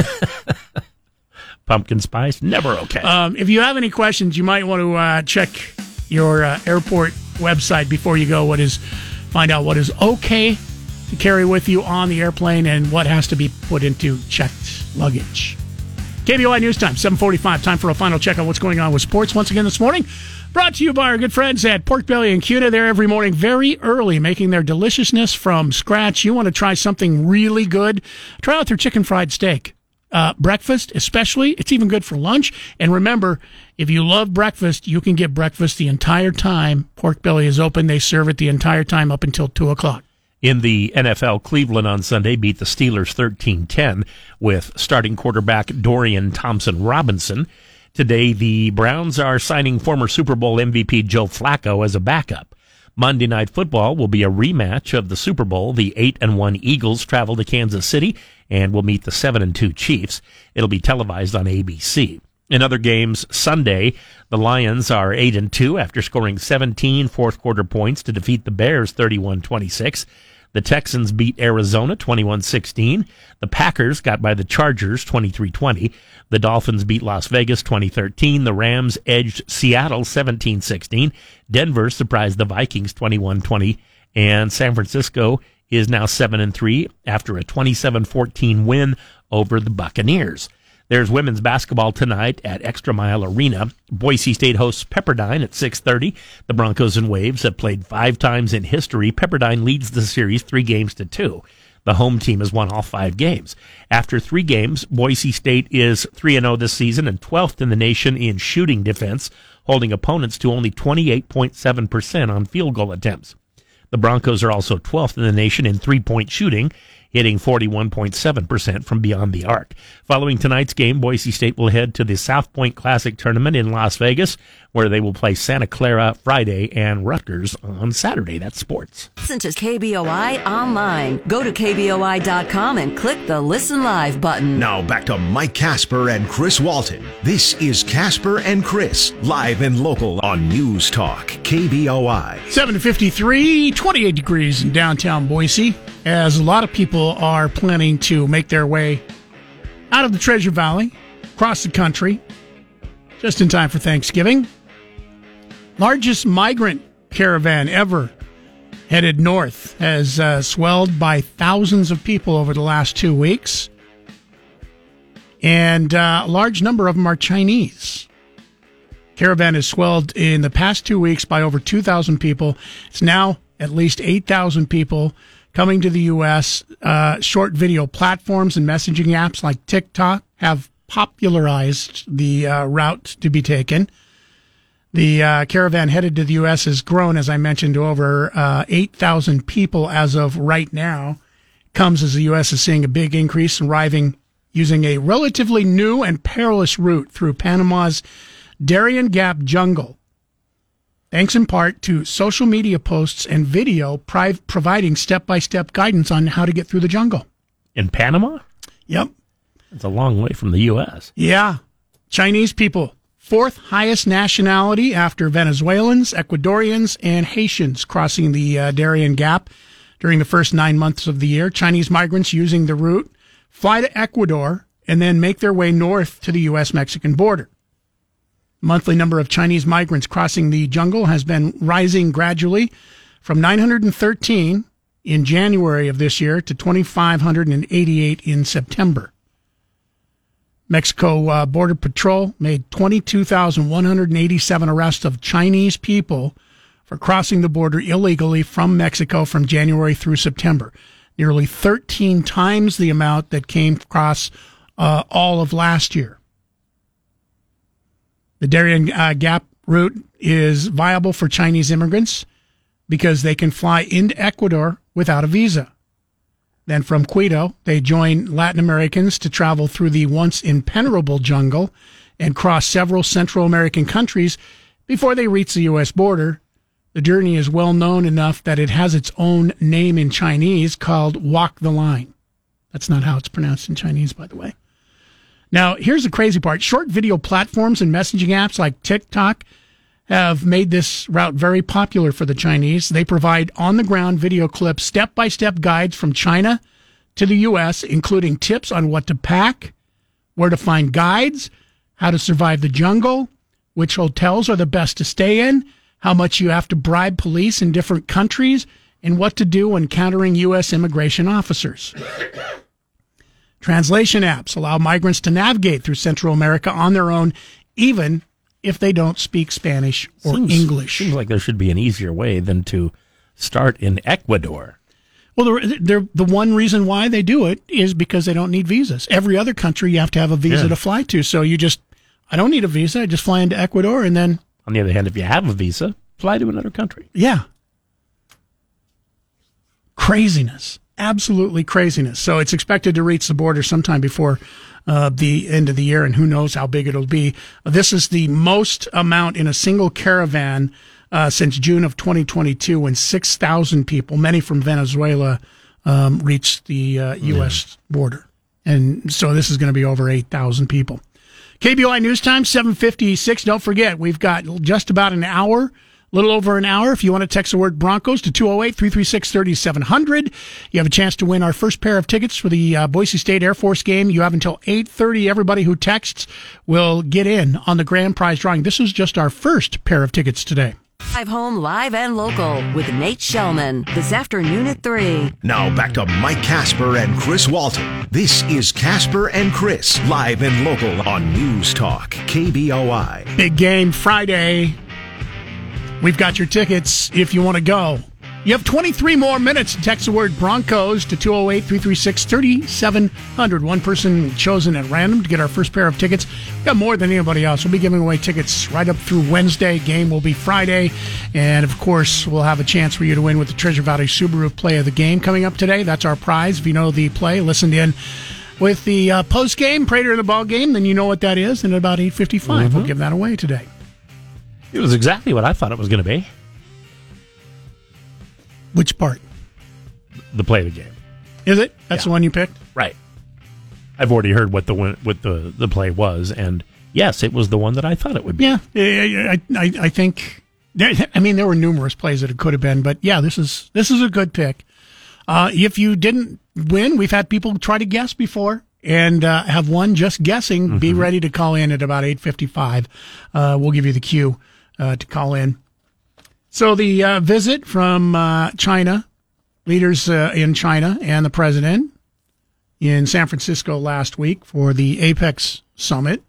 [SPEAKER 6] pumpkin spice, never okay.
[SPEAKER 5] Um, if you have any questions, you might want to uh, check your uh, airport website before you go. What is find out what is okay to carry with you on the airplane and what has to be put into checked luggage. KBOI News Time, 745. Time for a final check on what's going on with sports once again this morning. Brought to you by our good friends at Pork Belly and Kuna. They're every morning very early making their deliciousness from scratch. You want to try something really good? Try out their chicken fried steak. Uh, breakfast, especially, it's even good for lunch. And remember, if you love breakfast, you can get breakfast the entire time Pork Belly is open. They serve it the entire time up until 2 o'clock.
[SPEAKER 6] In the NFL, Cleveland on Sunday beat the Steelers 13 10 with starting quarterback Dorian Thompson Robinson. Today, the Browns are signing former Super Bowl MVP Joe Flacco as a backup. Monday Night Football will be a rematch of the Super Bowl. The 8 and 1 Eagles travel to Kansas City and will meet the 7 and 2 Chiefs. It'll be televised on ABC. In other games Sunday, the Lions are 8 and 2 after scoring 17 fourth quarter points to defeat the Bears 31-26. The Texans beat Arizona 21-16. The Packers got by the Chargers 23-20. The Dolphins beat Las Vegas 2013. The Rams edged Seattle 17-16. Denver surprised the Vikings 21-20 and San Francisco is now 7 and 3 after a 27-14 win over the Buccaneers. There's women's basketball tonight at Extra Mile Arena. Boise State hosts Pepperdine at 6:30. The Broncos and Waves have played 5 times in history. Pepperdine leads the series 3 games to 2. The home team has won all 5 games. After 3 games, Boise State is 3 and 0 this season and 12th in the nation in shooting defense, holding opponents to only 28.7% on field goal attempts. The Broncos are also 12th in the nation in three-point shooting hitting 41.7% from beyond the arc. Following tonight's game, Boise State will head to the South Point Classic tournament in Las Vegas, where they will play Santa Clara Friday and Rutgers on Saturday. That's sports.
[SPEAKER 1] Listen to KBOI online. Go to KBOI.com and click the Listen Live button.
[SPEAKER 2] Now back to Mike Casper and Chris Walton. This is Casper and Chris, live and local on News Talk, KBOI.
[SPEAKER 5] 753, 28 degrees in downtown Boise, as a lot of people are planning to make their way out of the Treasure Valley, across the country, just in time for Thanksgiving. Largest migrant caravan ever headed north has uh, swelled by thousands of people over the last two weeks. And uh, a large number of them are Chinese. Caravan has swelled in the past two weeks by over 2,000 people. It's now at least 8,000 people coming to the U.S. Uh, short video platforms and messaging apps like TikTok have popularized the uh, route to be taken. The uh, caravan headed to the U.S. has grown, as I mentioned, to over uh, 8,000 people as of right now. Comes as the U.S. is seeing a big increase in arriving using a relatively new and perilous route through Panama's Darien Gap jungle. Thanks in part to social media posts and video pri- providing step by step guidance on how to get through the jungle.
[SPEAKER 6] In Panama?
[SPEAKER 5] Yep.
[SPEAKER 6] It's a long way from the U.S.
[SPEAKER 5] Yeah. Chinese people, fourth highest nationality after Venezuelans, Ecuadorians, and Haitians crossing the uh, Darien Gap during the first nine months of the year. Chinese migrants using the route fly to Ecuador and then make their way north to the U.S. Mexican border. Monthly number of Chinese migrants crossing the jungle has been rising gradually from 913 in January of this year to 2,588 in September. Mexico uh, Border Patrol made 22,187 arrests of Chinese people for crossing the border illegally from Mexico from January through September. Nearly 13 times the amount that came across uh, all of last year. The Darien uh, Gap route is viable for Chinese immigrants because they can fly into Ecuador without a visa. Then from Quito, they join Latin Americans to travel through the once impenetrable jungle and cross several Central American countries before they reach the U.S. border. The journey is well known enough that it has its own name in Chinese called Walk the Line. That's not how it's pronounced in Chinese, by the way. Now, here's the crazy part short video platforms and messaging apps like TikTok have made this route very popular for the Chinese. They provide on the ground video clips, step by step guides from China to the U.S., including tips on what to pack, where to find guides, how to survive the jungle, which hotels are the best to stay in, how much you have to bribe police in different countries, and what to do when countering U.S. immigration officers. Translation apps allow migrants to navigate through Central America on their own, even if they don't speak Spanish or
[SPEAKER 6] Seems-
[SPEAKER 5] English.
[SPEAKER 6] Seems like there should be an easier way than to start in Ecuador.
[SPEAKER 5] Well, the, the, the one reason why they do it is because they don't need visas. Every other country you have to have a visa
[SPEAKER 6] Yeah.
[SPEAKER 5] to fly to. So you just, I don't need a visa. I just fly into Ecuador and then,
[SPEAKER 6] On the other hand, if you have a visa, fly to another country.
[SPEAKER 5] yeah. Craziness. Absolutely craziness. So it's expected to reach the border sometime before uh, the end of the year, and who knows how big it'll be. This is the most amount in a single caravan uh, since June of 2022, when 6,000 people, many from Venezuela, um, reached the uh, U.S. border. And so this is going to be over 8,000 people. KBOI News Time, 756. Don't forget, we've got just about an hour, little over an hour. If you want to text the word Broncos to 208 336 3700, you have a chance to win our first pair of tickets for the uh, Boise State Air Force game. You have until 8.30. Everybody who texts will get in on the grand prize drawing. This is just our first pair of tickets today.
[SPEAKER 1] Drive home live and local with Nate Shelman this afternoon at 3.
[SPEAKER 2] Now back to Mike Casper and Chris Walton. This is Casper and Chris, live and local on News Talk, KBOI.
[SPEAKER 5] Big game Friday. We've got your tickets if you want to go. You have 23 more minutes to text the word Broncos to 208 336 3700. One person chosen at random to get our first pair of tickets. We've got more than anybody else. We'll be giving away tickets right up through Wednesday. Game will be Friday. And of course, we'll have a chance for you to win with the Treasure Valley Subaru play of the game coming up today. That's our prize. If you know the play, listen in with the uh, post game, Prater in the ball game, then you know what that is. And at about 8.55, we'll give that away today.
[SPEAKER 6] It was exactly what I thought it was going to be.
[SPEAKER 5] Which part?
[SPEAKER 6] The play of the game.
[SPEAKER 5] Is it? That's the one you picked?
[SPEAKER 6] Right. I've already heard what the what the the play was, and yes, it was the one that I thought it would be.
[SPEAKER 5] Yeah, I, I, I think. There, I mean, there were numerous plays that it could have been, but yeah, this is this is a good pick. Uh, if you didn't win, we've had people try to guess before and uh, have won just guessing. Be ready to call in at about eight fifty-five. Uh, we'll give you the cue uh, to call in. So the uh, visit from uh, China, leaders uh, in China, and the president in San Francisco last week for the APEC Summit.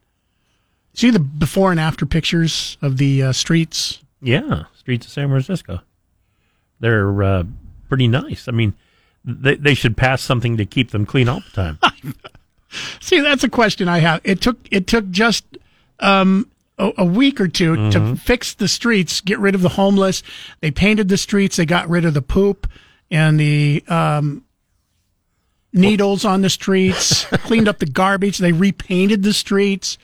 [SPEAKER 5] See the before and after pictures of the uh, streets.
[SPEAKER 6] Yeah, streets of San Francisco. They're uh, pretty nice. I mean, they they should pass something to keep them clean all the time.
[SPEAKER 5] See, that's a question I have. It took it took just um, a, a week or 2 to fix the streets, get rid of the homeless. They painted the streets. They got rid of the poop and the um, needles on the streets. cleaned up the garbage. They repainted the streets.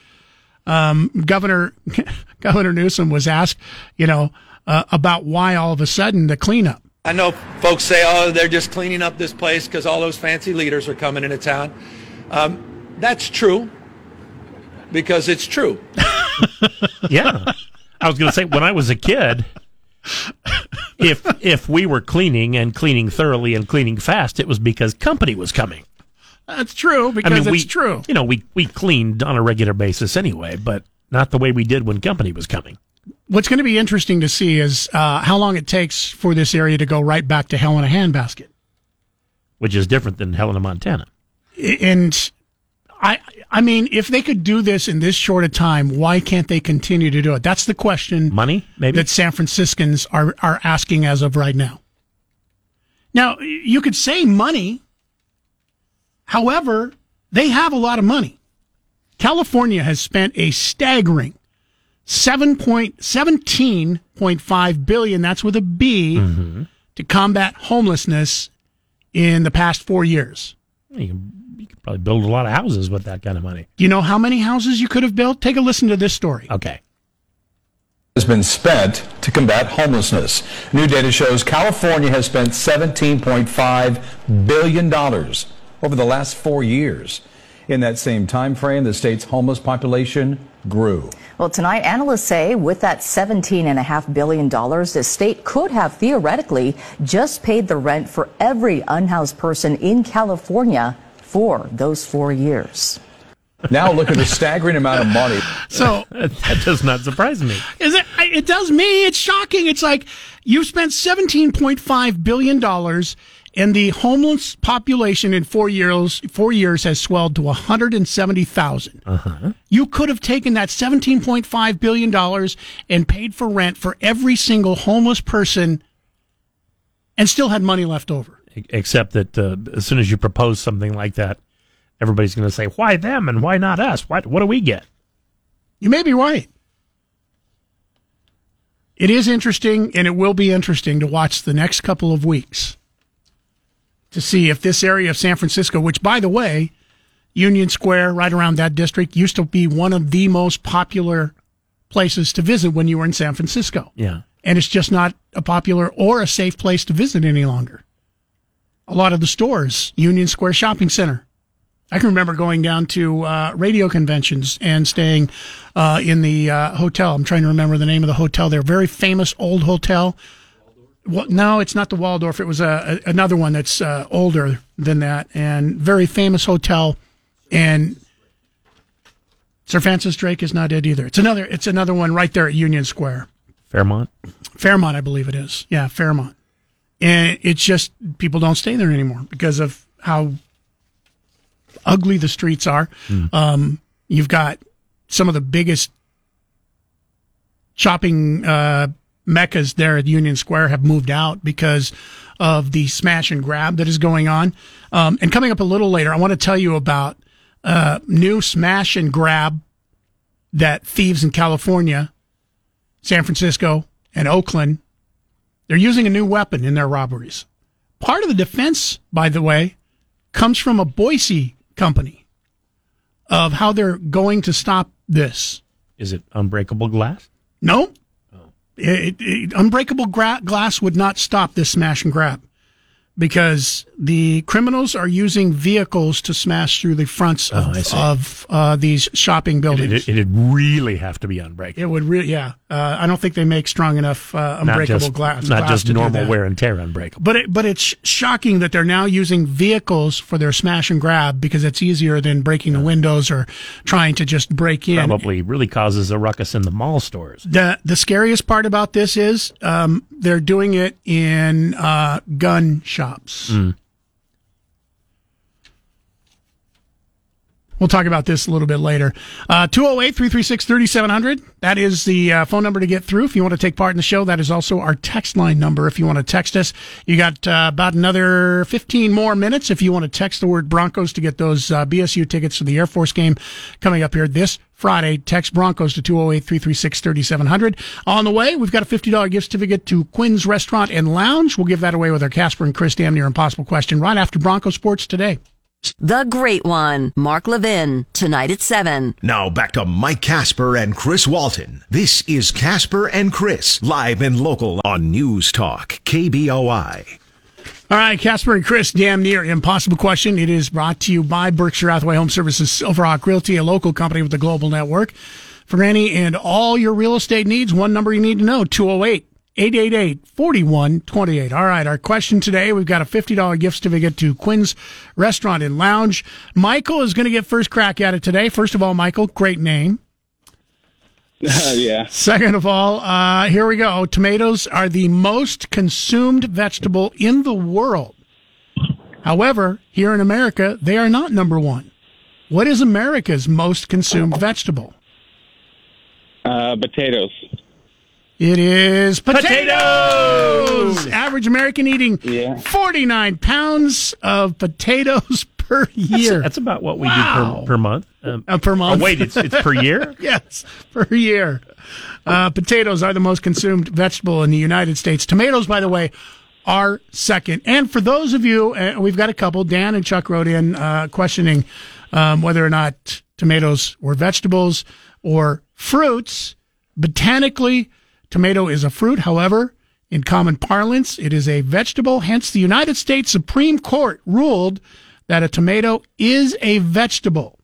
[SPEAKER 5] Um, Governor Governor Newsom was asked, you know, uh, about why all of a sudden the cleanup.
[SPEAKER 12] I know folks say, oh, they're just cleaning up this place because all those fancy leaders are coming into town. Um, that's true because it's true.
[SPEAKER 6] yeah, I was going to say when I was a kid, if if we were cleaning and cleaning thoroughly and cleaning fast, it was because company was coming.
[SPEAKER 5] That's true because
[SPEAKER 6] I mean,
[SPEAKER 5] it's
[SPEAKER 6] we,
[SPEAKER 5] true.
[SPEAKER 6] You know, we we cleaned on a regular basis anyway, but not the way we did when company was coming.
[SPEAKER 5] What's going to be interesting to see is uh, how long it takes for this area to go right back to hell in a handbasket.
[SPEAKER 6] which is different than Helena, Montana.
[SPEAKER 5] And I, I mean, if they could do this in this short a time, why can't they continue to do it? That's the question.
[SPEAKER 6] Money, maybe
[SPEAKER 5] that San Franciscans are are asking as of right now. Now, you could say money. However, they have a lot of money. California has spent a staggering seven point seventeen point five billion. That's with a B, mm-hmm. to combat homelessness in the past four years.
[SPEAKER 6] You you can probably build a lot of houses with that kind of money.
[SPEAKER 5] You know how many houses you could have built? Take a listen to this story.
[SPEAKER 6] Okay.
[SPEAKER 13] has been spent to combat homelessness. New data shows California has spent $17.5 billion over the last four years. In that same time frame, the state's homeless population grew.
[SPEAKER 14] Well, tonight, analysts say with that $17.5 billion, the state could have theoretically just paid the rent for every unhoused person in California for those four years.
[SPEAKER 13] Now look at the staggering amount of money.
[SPEAKER 5] So
[SPEAKER 6] that does not surprise me.
[SPEAKER 5] Is it? It does me. It's shocking. It's like you've spent $17.5 billion and the homeless population in four years, four years has swelled to 170,000.
[SPEAKER 6] Uh-huh.
[SPEAKER 5] You could have taken that $17.5 billion and paid for rent for every single homeless person and still had money left over.
[SPEAKER 6] Except that uh, as soon as you propose something like that, everybody's going to say, "Why them and why not us? What what do we get?"
[SPEAKER 5] You may be right. It is interesting, and it will be interesting to watch the next couple of weeks to see if this area of San Francisco, which, by the way, Union Square, right around that district, used to be one of the most popular places to visit when you were in San Francisco.
[SPEAKER 6] Yeah.
[SPEAKER 5] And it's just not a popular or a safe place to visit any longer. A lot of the stores, Union Square Shopping Center. I can remember going down to uh, radio conventions and staying uh, in the uh, hotel. I'm trying to remember the name of the hotel there. Very famous old hotel. Well, no, it's not the Waldorf. It was a, a another one that's uh, older than that and very famous hotel. And Sir Francis Drake is not it either. It's another. It's another one right there at Union Square.
[SPEAKER 6] Fairmont.
[SPEAKER 5] Fairmont, I believe it is. Yeah, Fairmont. And it's just people don't stay there anymore because of how ugly the streets are. Um, you've got some of the biggest shopping uh, meccas there at Union Square have moved out because of the smash and grab that is going on. Um, and coming up a little later, I want to tell you about uh, new smash and grab that thieves in California, San Francisco, and Oakland, they're using a new weapon in their robberies. Part of the defense, by the way, comes from a Boise company of how they're going to stop this.
[SPEAKER 6] Is it unbreakable glass?
[SPEAKER 5] No. It, it- unbreakable gra- glass would not stop this smash and grab because the criminals are using vehicles to smash through the fronts
[SPEAKER 6] Oh,
[SPEAKER 5] of, uh, these shopping buildings.
[SPEAKER 6] It, it'd really have to be unbreakable.
[SPEAKER 5] It would really, yeah. Uh, I don't think they make strong enough uh,
[SPEAKER 6] not
[SPEAKER 5] unbreakable
[SPEAKER 6] just,
[SPEAKER 5] glass.
[SPEAKER 6] Not
[SPEAKER 5] glass
[SPEAKER 6] just normal wear and tear unbreakable.
[SPEAKER 5] But it, but it's shocking that they're now using vehicles for their smash and grab because it's easier than breaking the windows or trying to just break in.
[SPEAKER 6] Probably really causes a ruckus in the mall stores.
[SPEAKER 5] The the scariest part about this is um, they're doing it in uh, gun shops.
[SPEAKER 6] Mm.
[SPEAKER 5] We'll talk about this a little bit later. Uh, 208 336 3700. That is the uh, phone number to get through if you want to take part in the show. That is also our text line number if you want to text us. You got uh, about another 15 more minutes if you want to text the word Broncos to get those uh, BSU tickets to the Air Force game coming up here this Friday. Text Broncos to 208 336 3700. On the way, we've got a $50 gift certificate to Quinn's Restaurant and Lounge. We'll give that away with our Casper and Chris Damn Near Impossible question right after Broncos Sports today.
[SPEAKER 1] The Great One, Mark Levin, tonight at 7.
[SPEAKER 2] Now back to Mike Casper and Chris Walton. This is Casper and Chris, live and local on News Talk, KBOI.
[SPEAKER 5] All right, Casper and Chris, damn near impossible question. It is brought to you by Berkshire Hathaway Home Services, Silverhawk Realty, a local company with a global network. For any and all your real estate needs, one number you need to know, 208 888 4128. All right, our question today, we've got a $50 gift certificate to Quinn's Restaurant and Lounge. Michael is going to get first crack at it today. First of all, Michael, great name.
[SPEAKER 15] yeah.
[SPEAKER 5] Second of all, uh, here we go. Tomatoes are the most consumed vegetable in the world. However, here in America, they are not number one. What is America's most consumed vegetable?
[SPEAKER 15] Uh, potatoes.
[SPEAKER 5] It is potatoes. Average American eating 49 pounds of potatoes per year.
[SPEAKER 6] That's about what we
[SPEAKER 5] Wow.
[SPEAKER 6] do per, per month. Um,
[SPEAKER 5] Uh, per month.
[SPEAKER 6] Oh, wait, it's, it's per year?
[SPEAKER 5] yes, per year. Uh, potatoes are the most consumed vegetable in the United States. Tomatoes, by the way, are second. And for those of you, uh, we've got a couple. Dan and Chuck wrote in uh, questioning um, whether or not tomatoes were vegetables or fruits. Botanically, tomato is a fruit. However, in common parlance, it is a vegetable. Hence, the United States Supreme Court ruled that a tomato is a vegetable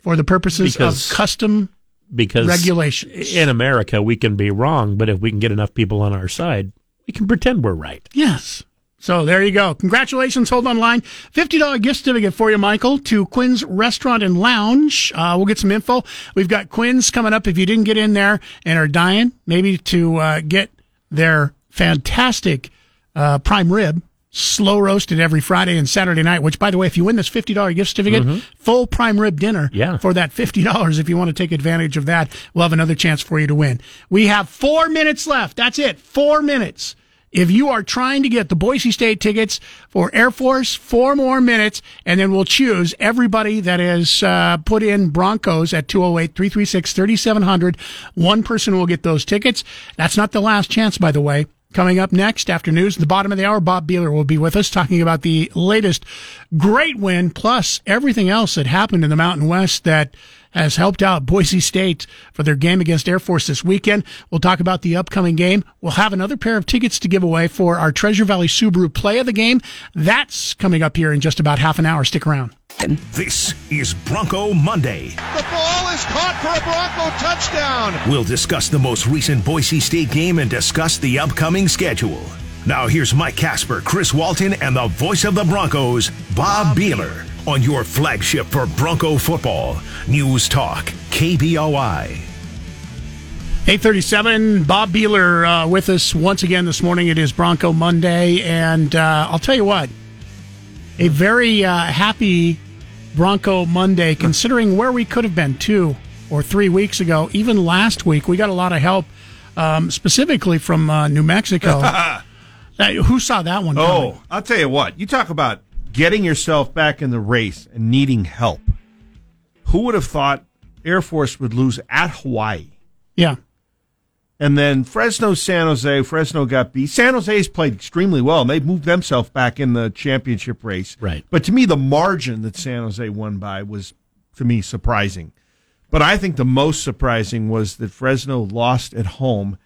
[SPEAKER 5] for the purposes
[SPEAKER 6] Because-
[SPEAKER 5] of custom
[SPEAKER 6] Because
[SPEAKER 5] regulations.
[SPEAKER 6] in America, we can be wrong, but if we can get enough people on our side, we can pretend we're right.
[SPEAKER 5] Yes. So there you go. Congratulations. Hold on line. $50 gift certificate for you, Michael, to Quinn's Restaurant and Lounge. Uh, we'll get some info. We've got Quinn's coming up. If you didn't get in there and are dying, maybe to uh, get their fantastic uh, prime rib, slow roasted every Friday and Saturday night, which, by the way, if you win this $50 gift certificate,
[SPEAKER 6] Mhm.
[SPEAKER 5] full prime rib dinner
[SPEAKER 6] Yeah.
[SPEAKER 5] for that $50. If you want to take advantage of that, we'll have another chance for you to win. We have four minutes left. That's it. Four minutes. If you are trying to get the Boise State tickets for Air Force, four more minutes, and then we'll choose everybody that has uh, put in Broncos at 208 336 3700. One person will get those tickets. That's not the last chance, by the way. Coming up next after news, the bottom of the hour, Bob Behler will be with us talking about the latest great win, plus everything else that happened in the Mountain West that has helped out Boise State for their game against Air Force this weekend. We'll talk about the upcoming game. We'll have another pair of tickets to give away for our Treasure Valley Subaru play of the game. That's coming up here in just about half an hour. Stick around.
[SPEAKER 2] This is Bronco Monday.
[SPEAKER 16] The ball is caught for a Bronco touchdown.
[SPEAKER 2] We'll discuss the most recent Boise State game and discuss the upcoming schedule. Now here's Mike Casper, Chris Walton, and the voice of the Broncos, Bob Behler, on your flagship for Bronco football, News Talk, KBOI.
[SPEAKER 5] 837, Bob Behler uh, with us once again this morning. It is Bronco Monday, and uh, I'll tell you what, a very uh, happy Bronco Monday considering where we could have been two or three weeks ago. Even last week, we got a lot of help, um, specifically from uh, New Mexico. Who saw that one? coming?
[SPEAKER 17] Oh, I'll tell you what. You talk about getting yourself back in the race and needing help. Who would have thought Air Force would lose at Hawaii?
[SPEAKER 5] Yeah.
[SPEAKER 17] And then Fresno, San Jose. Fresno got beat. San Jose's played extremely well. and They've moved themselves back in the championship race.
[SPEAKER 6] Right.
[SPEAKER 17] But to me, the margin that San Jose won by was, to me, surprising. But I think the most surprising was that Fresno lost at home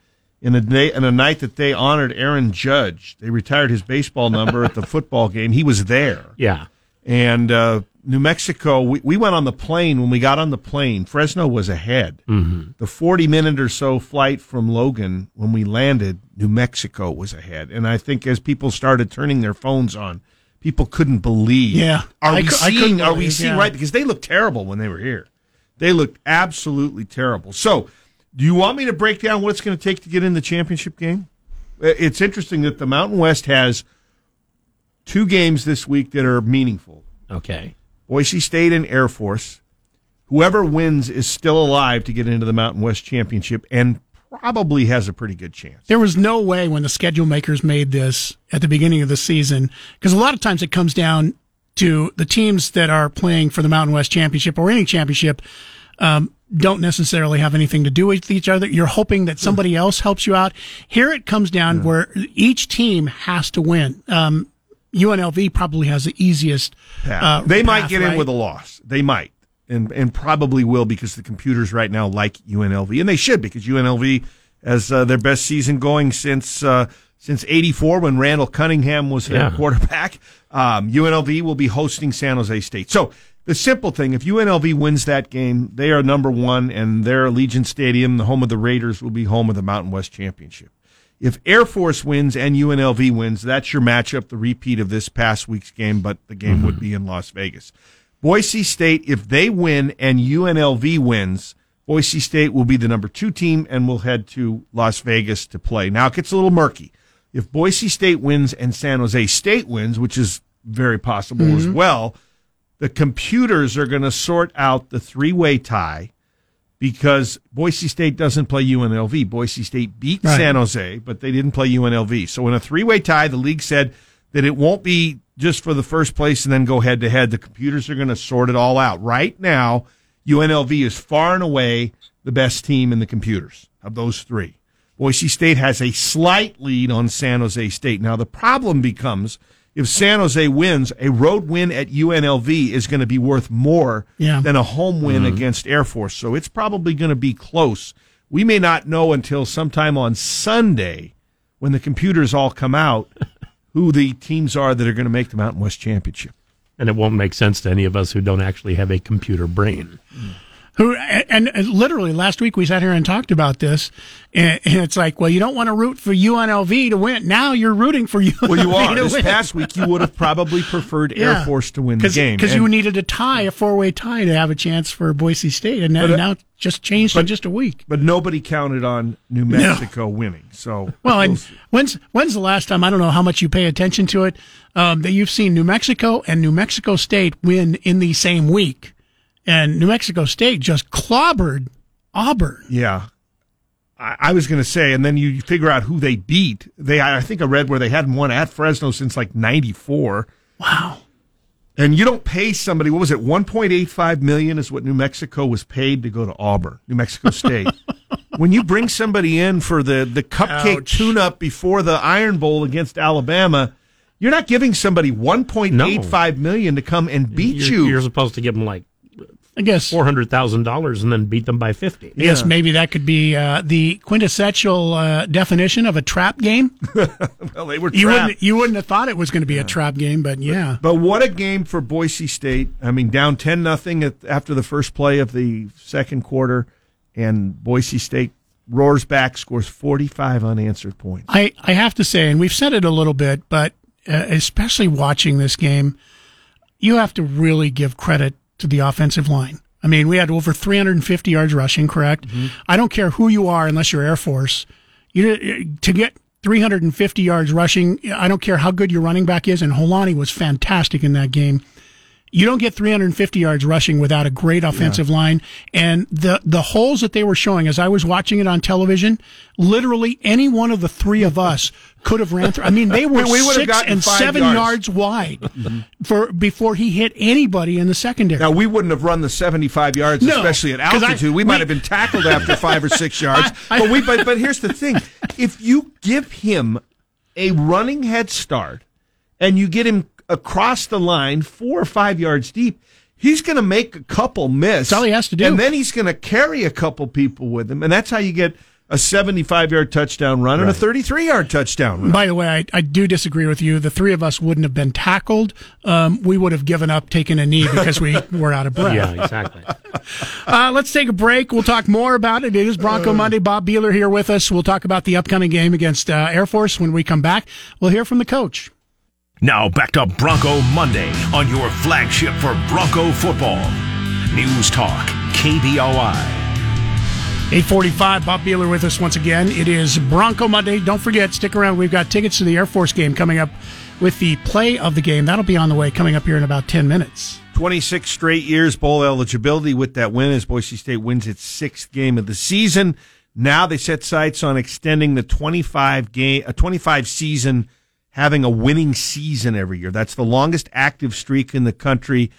[SPEAKER 17] in a day in a night that they honored Aaron Judge. They retired his baseball number at the football game. He was there.
[SPEAKER 6] Yeah.
[SPEAKER 17] And uh, New Mexico, we, we went on the plane. When we got on the plane, Fresno was ahead.
[SPEAKER 6] Mhm.
[SPEAKER 17] The 40 minute or so flight from Logan, when we landed, New Mexico was ahead. And I think as people started turning their phones on, people couldn't believe.
[SPEAKER 5] Yeah.
[SPEAKER 17] Are
[SPEAKER 5] I
[SPEAKER 17] we
[SPEAKER 5] cou- I couldn't
[SPEAKER 17] seeing, are we
[SPEAKER 5] believe,
[SPEAKER 17] seeing
[SPEAKER 5] yeah.
[SPEAKER 17] right? Because they looked terrible when they were here. They looked absolutely terrible. So, do you want me to break down what it's going to take to get in the championship game? Uh, It's interesting that the Mountain West has two games this week that are meaningful.
[SPEAKER 6] Okay.
[SPEAKER 17] Boise State and Air Force. Whoever wins is still alive to get into the Mountain West Championship and probably has a pretty good chance.
[SPEAKER 5] There was no way when the schedule makers made this at the beginning of the season, because a lot of times it comes down to the teams that are playing for the Mountain West Championship or any championship um, don't necessarily have anything to do with each other. You're hoping that somebody else helps you out. Here it comes down where each team has to win. Um, UNLV probably has the easiest. Uh,
[SPEAKER 17] they might
[SPEAKER 5] path,
[SPEAKER 17] get in with a loss. They might. And and probably will because the computers right now like UNLV and they should because UNLV has uh, their best season going since uh, since '84 when Randall Cunningham was their
[SPEAKER 6] Yeah.
[SPEAKER 17] quarterback. Um, UNLV will be hosting San Jose State. So the simple thing, if UNLV wins that game, they are number one, and their Allegiant Stadium, the home of the Raiders, will be home of the Mountain West Championship. If Air Force wins and UNLV wins, that's your matchup, the repeat of this past week's game, but the game would be in Las Vegas. Boise State, if they win and UNLV wins, Boise State will be the number two team and will head to Las Vegas to play. Now it gets a little murky. If Boise State wins and San Jose State wins, which is very possible as
[SPEAKER 5] Mhm.
[SPEAKER 17] well, the computers are going to sort out the three way tie because Boise State doesn't play UNLV. Boise State beat
[SPEAKER 5] Right.
[SPEAKER 17] San Jose, but they didn't play UNLV. So in a three way tie, the league said that it won't be just for the first place and then go head to head. The computers are going to sort it all out. Right now, UNLV is far and away the best team in the computers of those three. Boise State has a slight lead on San Jose State. Now the problem becomes if San Jose wins, a road win at UNLV is going to be worth more
[SPEAKER 5] Yeah.
[SPEAKER 17] than a home win mm-hmm. against Air Force. So it's probably going to be close. We may not know until sometime on Sunday when the computers all come out who the teams are that are going to make the Mountain West Championship.
[SPEAKER 6] And it won't make sense to any of us who don't actually have a computer brain. Mm.
[SPEAKER 5] Who and, and literally last week we sat here and talked about this, and, and it's like, well, you don't want to root for UNLV to win. Now you're rooting for UNLV.
[SPEAKER 17] Well, you are. This
[SPEAKER 5] win.
[SPEAKER 17] past week, you would have probably preferred
[SPEAKER 5] Yeah.
[SPEAKER 17] Air Force to win the game
[SPEAKER 5] because you needed a tie, a four way tie, to have a chance for Boise State, and now,
[SPEAKER 17] But, uh,
[SPEAKER 5] now just changed in just a week.
[SPEAKER 17] But nobody counted on New
[SPEAKER 5] No.
[SPEAKER 17] Mexico winning. So
[SPEAKER 5] Well, and when's when's the last time? I don't know how much you pay attention to it. Um, that you've seen New Mexico and New Mexico State win in the same week, and New Mexico State just clobbered Auburn.
[SPEAKER 17] Yeah. I, I was going to say, and then you figure out who they beat. They, I think I read where they hadn't won at Fresno since like '94.
[SPEAKER 5] Wow.
[SPEAKER 17] And you don't pay somebody. What was it? 1.85 million is what New Mexico was paid to go to Auburn, New Mexico State. when you bring somebody in for the the cupcake tune-up before the Iron Bowl against Alabama, you're not giving somebody 1.85 million to come and beat
[SPEAKER 6] you're,
[SPEAKER 17] you.
[SPEAKER 6] You're supposed to give them like,
[SPEAKER 5] I guess
[SPEAKER 6] four hundred thousand dollars and then beat them by fifty.
[SPEAKER 5] Yes, maybe that could be uh, the quintessential uh, definition of a trap game.
[SPEAKER 17] well, they were
[SPEAKER 5] You
[SPEAKER 17] trapped.
[SPEAKER 5] wouldn't you wouldn't have thought it was going to be a trap game, but yeah.
[SPEAKER 17] But what a game for Boise State. I mean, down 10 nothing after the first play of the second quarter, and Boise State roars back, scores 45 unanswered points.
[SPEAKER 5] I, I have to say, and we've said it a little bit, but uh, especially watching this game, you have to really give credit to the offensive line. I mean, we had over 350 yards rushing, correct? Mm-hmm. I don't care who you are, unless you're Air Force. You eh, to get 350 yards rushing. I don't care how good your running back is, and Holani was fantastic in that game. You don't get 350 yards rushing without a great offensive line. And the, the holes that they were showing as I was watching it on television, literally any one of the three of us could have ran through. I mean, they were
[SPEAKER 17] We- we would have
[SPEAKER 5] six and seven
[SPEAKER 17] yards.
[SPEAKER 5] yards, wide mm-hmm. for before he hit anybody in the secondary.
[SPEAKER 17] Now, we wouldn't have run the 75 yards,
[SPEAKER 5] No,
[SPEAKER 17] especially at
[SPEAKER 5] 'cause I-
[SPEAKER 17] altitude. we,
[SPEAKER 5] we-
[SPEAKER 17] might have been tackled after five or six yards.
[SPEAKER 5] I-
[SPEAKER 17] but, we, but, but here's the thing if you give him a running head start and you get him across the line four or five yards deep, he's going to make a couple miss. That's all he
[SPEAKER 5] has to do.
[SPEAKER 17] And then he's going to carry a couple people with him. And that's how you get a 75 yard touchdown run and a 33 yard touchdown run.
[SPEAKER 5] By the way, I, I do disagree with you. The three of us wouldn't have been tackled. Um, we would have given up taking a knee because we were out of breath.
[SPEAKER 6] Yeah, exactly.
[SPEAKER 5] Uh, let's take a break. We'll talk more about it. It is Bronco Monday. Bob Behler here with us. We'll talk about the upcoming game against uh, Air Force when we come back. We'll hear from the coach.
[SPEAKER 2] Now back to Bronco Monday on your flagship for Bronco football. News Talk, KBOI.
[SPEAKER 5] 845, Bob Behler with us once again. It is Bronco Monday. Don't forget, stick around. We've got tickets to the Air Force game coming up with the play of the game. That'll be on the way coming up here in about 10 minutes.
[SPEAKER 17] 26 straight years bowl eligibility with that win as Boise State wins its sixth game of the season. Now they set sights on extending the 25 game, a uh, 25 season, having a winning season every year. That's the longest active streak in the country.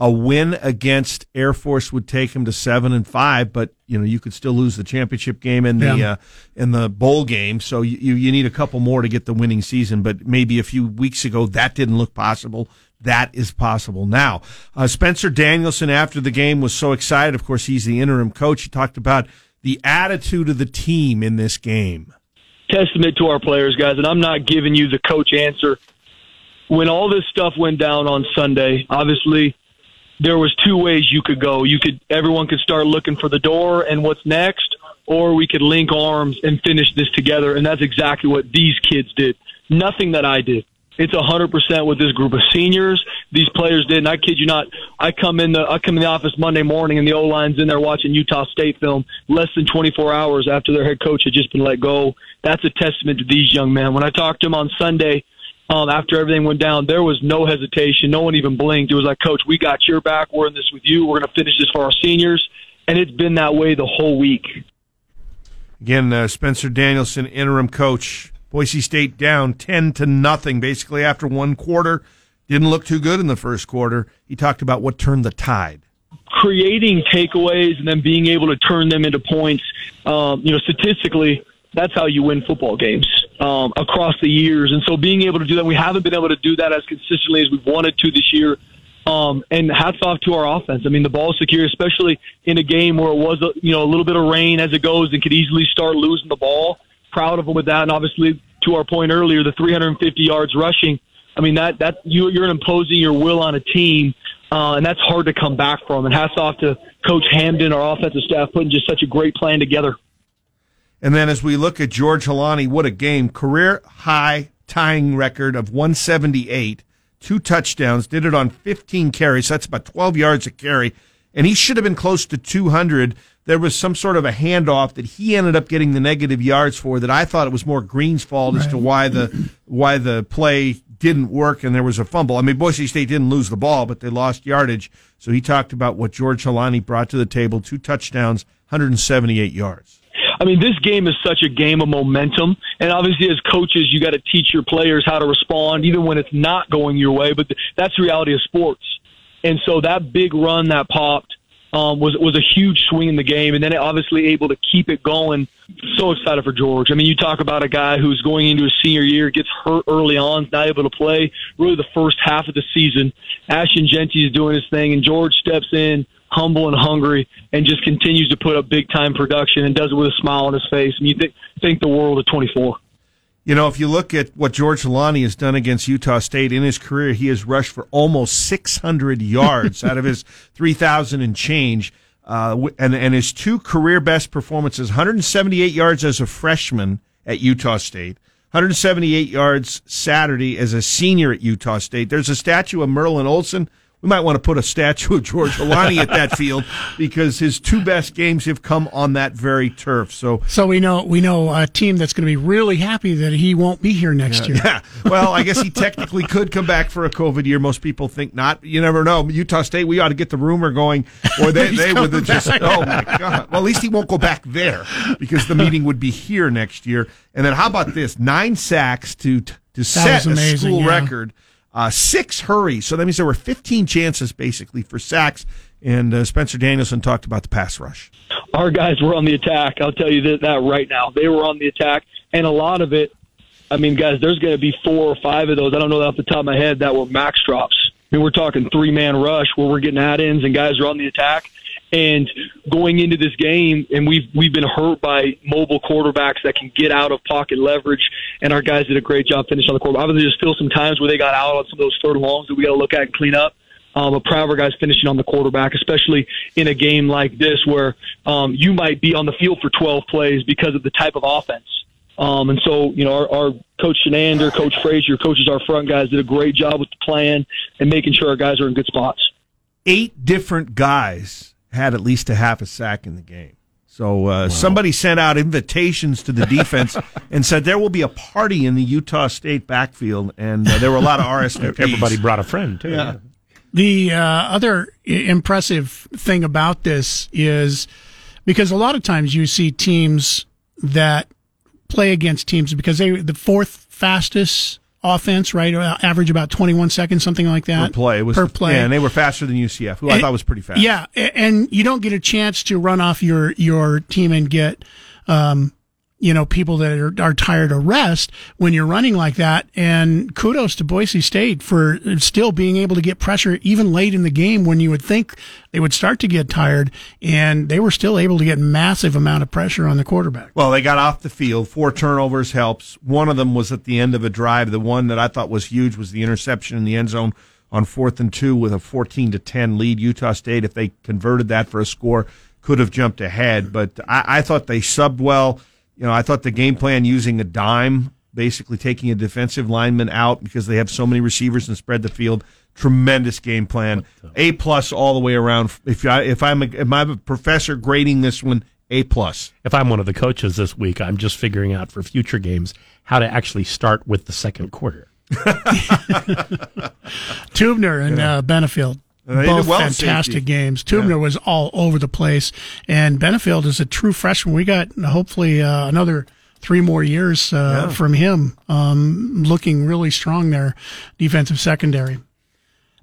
[SPEAKER 17] A win against Air Force would take him to seven and five, but you know you could still lose the championship game and the
[SPEAKER 5] Yeah.
[SPEAKER 17] uh, in the bowl game. So you you you need a couple more to get the winning season. But maybe a few weeks ago that didn't look possible. That is possible now. Uh, Spencer Danielson after the game was so excited. Of course, he's the interim coach. He talked about the attitude of the team in this game.
[SPEAKER 18] Testament to our players, guys. And I'm not giving you the coach answer. When all this stuff went down on Sunday, obviously there was two ways you could go. You could everyone could start looking for the door and what's next, or we could link arms and finish this together. And that's exactly what these kids did. Nothing that I did. It's a hundred percent with this group of seniors, these players did. And I kid you not, I come in the I come in the office Monday morning and the O line's in there watching Utah State film less than 24 hours after their head coach had just been let go. That's a testament to these young men. When I talked to them on Sunday, um, after everything went down, there was no hesitation. No one even blinked. It was like, Coach, we got your back. We're in this with you. We're going to finish this for our seniors. And it's been that way the whole week.
[SPEAKER 17] Again, uh, Spencer Danielson, interim coach. Boise State down 10 to nothing basically after one quarter. Didn't look too good in the first quarter. He talked about what turned the tide.
[SPEAKER 18] creating takeaways and then being able to turn them into points. Um, you know, statistically, that's how you win football games um, across the years. And so being able to do that, we haven't been able to do that as consistently as we've wanted to this year. Um, and hats off to our offense. I mean, the ball secure, especially in a game where it was, you know, a little bit of rain as it goes and could easily start losing the ball. Proud of them with that. And obviously, to our point earlier, the 350 yards rushing. I mean, that, that you, you're imposing your will on a team uh, and that's hard to come back from. And hats off to Coach Hamdan, our offensive staff, putting just such a great plan together.
[SPEAKER 17] And then as we look at George Holani, what a game. Career high tying record of 178, two touchdowns, did it on 15 carries. That's about 12 yards a carry. And he should have been close to 200. There was some sort of a handoff that he ended up getting the negative yards for that I thought it was more Green's fault right. as to why the, why the play didn't work and there was a fumble. I mean, Boise State didn't lose the ball, but they lost yardage. So he talked about what George Holani brought to the table, two touchdowns, 178 yards.
[SPEAKER 18] I mean, this game is such a game of momentum. And obviously, as coaches, you got to teach your players how to respond, even when it's not going your way. But that's the reality of sports. And so that big run that popped um, was was a huge swing in the game, and then obviously able to keep it going. So excited for George. I mean, you talk about a guy who's going into his senior year, gets hurt early on, not able to play really the first half of the season. Ashton Jeanty is doing his thing, and George steps in humble and hungry, and just continues to put up big time production and does it with a smile on his face. I mean, you think think the world of 24.
[SPEAKER 17] You know, if you look at what George Holani has done against Utah State in his career, he has rushed for almost 600 yards out of his 3,000 and change. Uh, and, and his two career best performances 178 yards as a freshman at Utah State, 178 yards Saturday as a senior at Utah State. There's a statue of Merlin Olsen we might want to put a statue of George Holani at that field because his two best games have come on that very turf. So,
[SPEAKER 5] so we know we know a team that's going to be really happy that he won't be here next
[SPEAKER 17] yeah,
[SPEAKER 5] year.
[SPEAKER 17] Yeah. Well, I guess he technically could come back for a COVID year. Most people think not. You never know. Utah State, we ought to get the rumor going, or they they would have just. Oh my God! Well, at least he won't go back there because the meeting would be here next year. And then how about this? Nine sacks to to set a school yeah. record uh, six hurries. So that means there were 15 chances basically for sacks. And uh, Spencer Danielson talked about the pass rush.
[SPEAKER 18] Our guys were on the attack. I'll tell you that, that right now. They were on the attack. And a lot of it, I mean, guys, there's going to be four or five of those. I don't know off the top of my head that were max drops. I mean, we're talking three man rush where we're getting add ins and guys are on the attack. And going into this game, and we've we've been hurt by mobile quarterbacks that can get out of pocket leverage, and our guys did a great job finishing on the quarterback. Obviously, there's still some times where they got out on some of those third longs that we got to look at and clean up. Um, but proud of our guys finishing on the quarterback, especially in a game like this where um, you might be on the field for 12 plays because of the type of offense. Um, and so, you know, our, our coach Chinander, coach Frazier, coaches our front guys did a great job with the plan and making sure our guys are in good spots.
[SPEAKER 17] Eight different guys had at least a half a sack in the game. So uh, wow. somebody sent out invitations to the defense and said there will be a party in the Utah State backfield, and uh, there were a lot of RSVPs.
[SPEAKER 6] Everybody brought a friend too.
[SPEAKER 5] Yeah. The uh, other impressive thing about this is because a lot of times you see teams that play against teams because they the fourth fastest offense, right? Uh, average about 21 seconds, something like that.
[SPEAKER 17] Per play. was,
[SPEAKER 5] per play.
[SPEAKER 17] Yeah, and they were faster than UCF, who and, I thought was pretty fast.
[SPEAKER 5] Yeah, and you don't get a chance to run off your, your team and get, um, you know, people that are, are tired of rest when you're running like that. And kudos to Boise State for still being able to get pressure even late in the game when you would think they would start to get tired. And they were still able to get massive amount of pressure on the quarterback.
[SPEAKER 17] Well, they got off the field. Four turnovers helps. One of them was at the end of a drive. The one that I thought was huge was the interception in the end zone on fourth and two with a 14 to 10 lead. Utah State, if they converted that for a score, could have jumped ahead. But I, I thought they subbed well you know, I thought the game plan using a dime, basically taking a defensive lineman out because they have so many receivers and spread the field. Tremendous game plan. A plus all the way around. If I if I'm a, if I'm a professor grading this one, A plus.
[SPEAKER 6] If I'm one of the coaches this week, I'm just figuring out for future games how to actually start with the second quarter.
[SPEAKER 5] Tubner and uh, Benefield both well fantastic safety. games. Tubner yeah. was all over the place, and Benefield is a true freshman. We got hopefully uh, another three more years uh, yeah. from him, um, looking really strong there, defensive secondary.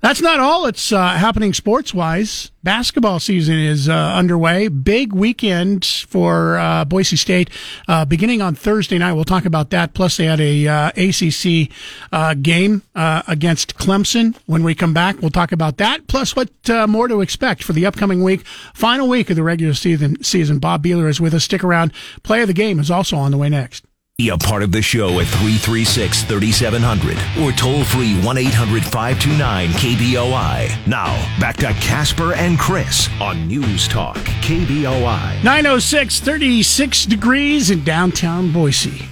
[SPEAKER 5] That's not all that's uh, happening sports wise. Basketball season is uh, underway. Big weekend for uh, Boise State uh, beginning on Thursday night. We'll talk about that. Plus, they had a uh, ACC uh, game against Clemson. When we come back, we'll talk about that. Plus, what more to expect for the upcoming week, final week of the regular season. Season. Bob Behler is with us. Stick around. Play of the game is also on the way next.
[SPEAKER 2] Be a part of the show at 336 3700 or toll free 1 800 529 KBOI. Now, back to Casper and Chris on News Talk KBOI.
[SPEAKER 5] 906, 36 degrees in downtown Boise.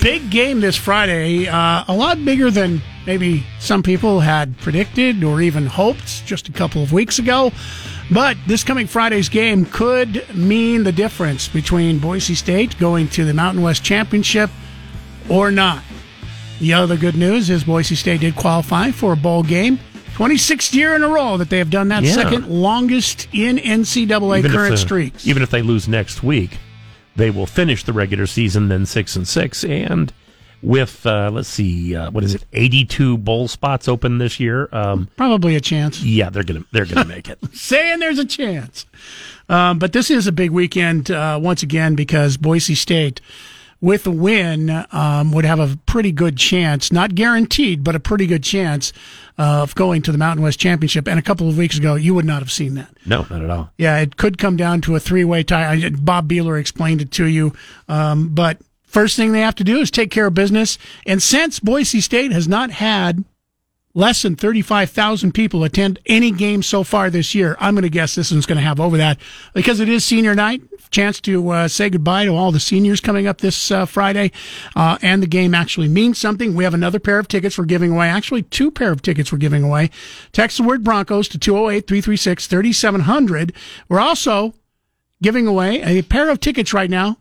[SPEAKER 5] Big game this Friday. Uh, a lot bigger than maybe some people had predicted or even hoped just a couple of weeks ago. But this coming Friday's game could mean the difference between Boise State going to the Mountain West Championship or not. The other good news is Boise State did qualify for a bowl game. 26th year in a row that they have done that
[SPEAKER 6] Yeah.
[SPEAKER 5] second longest in NCAA
[SPEAKER 6] Even
[SPEAKER 5] current
[SPEAKER 6] the-
[SPEAKER 5] streaks.
[SPEAKER 6] Even if they lose next week, they will finish the regular season then six and six, and with uh, let's see, uh, what is it, eighty-two bowl spots open this year? Um,
[SPEAKER 5] Probably a chance.
[SPEAKER 6] yeah, they're gonna they're gonna make it.
[SPEAKER 5] saying there's a chance. Um, but this is a big weekend uh, once again because Boise State, with a win, um, would have a pretty good chance, not guaranteed, but a pretty good chance of going to the Mountain West Championship. And a couple of weeks ago, you would not have seen that.
[SPEAKER 6] No, not at all.
[SPEAKER 5] Yeah, it could come down to a three-way tie. I, Bob Behler explained it to you, um, but first thing they have to do is take care of business. And since Boise State has not had less than 35,000 people attend any game so far this year. I'm going to guess this one's going to have over that because it is senior night. Chance to uh, say goodbye to all the seniors coming up this uh, Friday. Uh, and the game actually means something. We have another pair of tickets we're giving away. Actually, two pair of tickets we're giving away. Text the word Broncos to 208 336 3700. We're also giving away a pair of tickets right now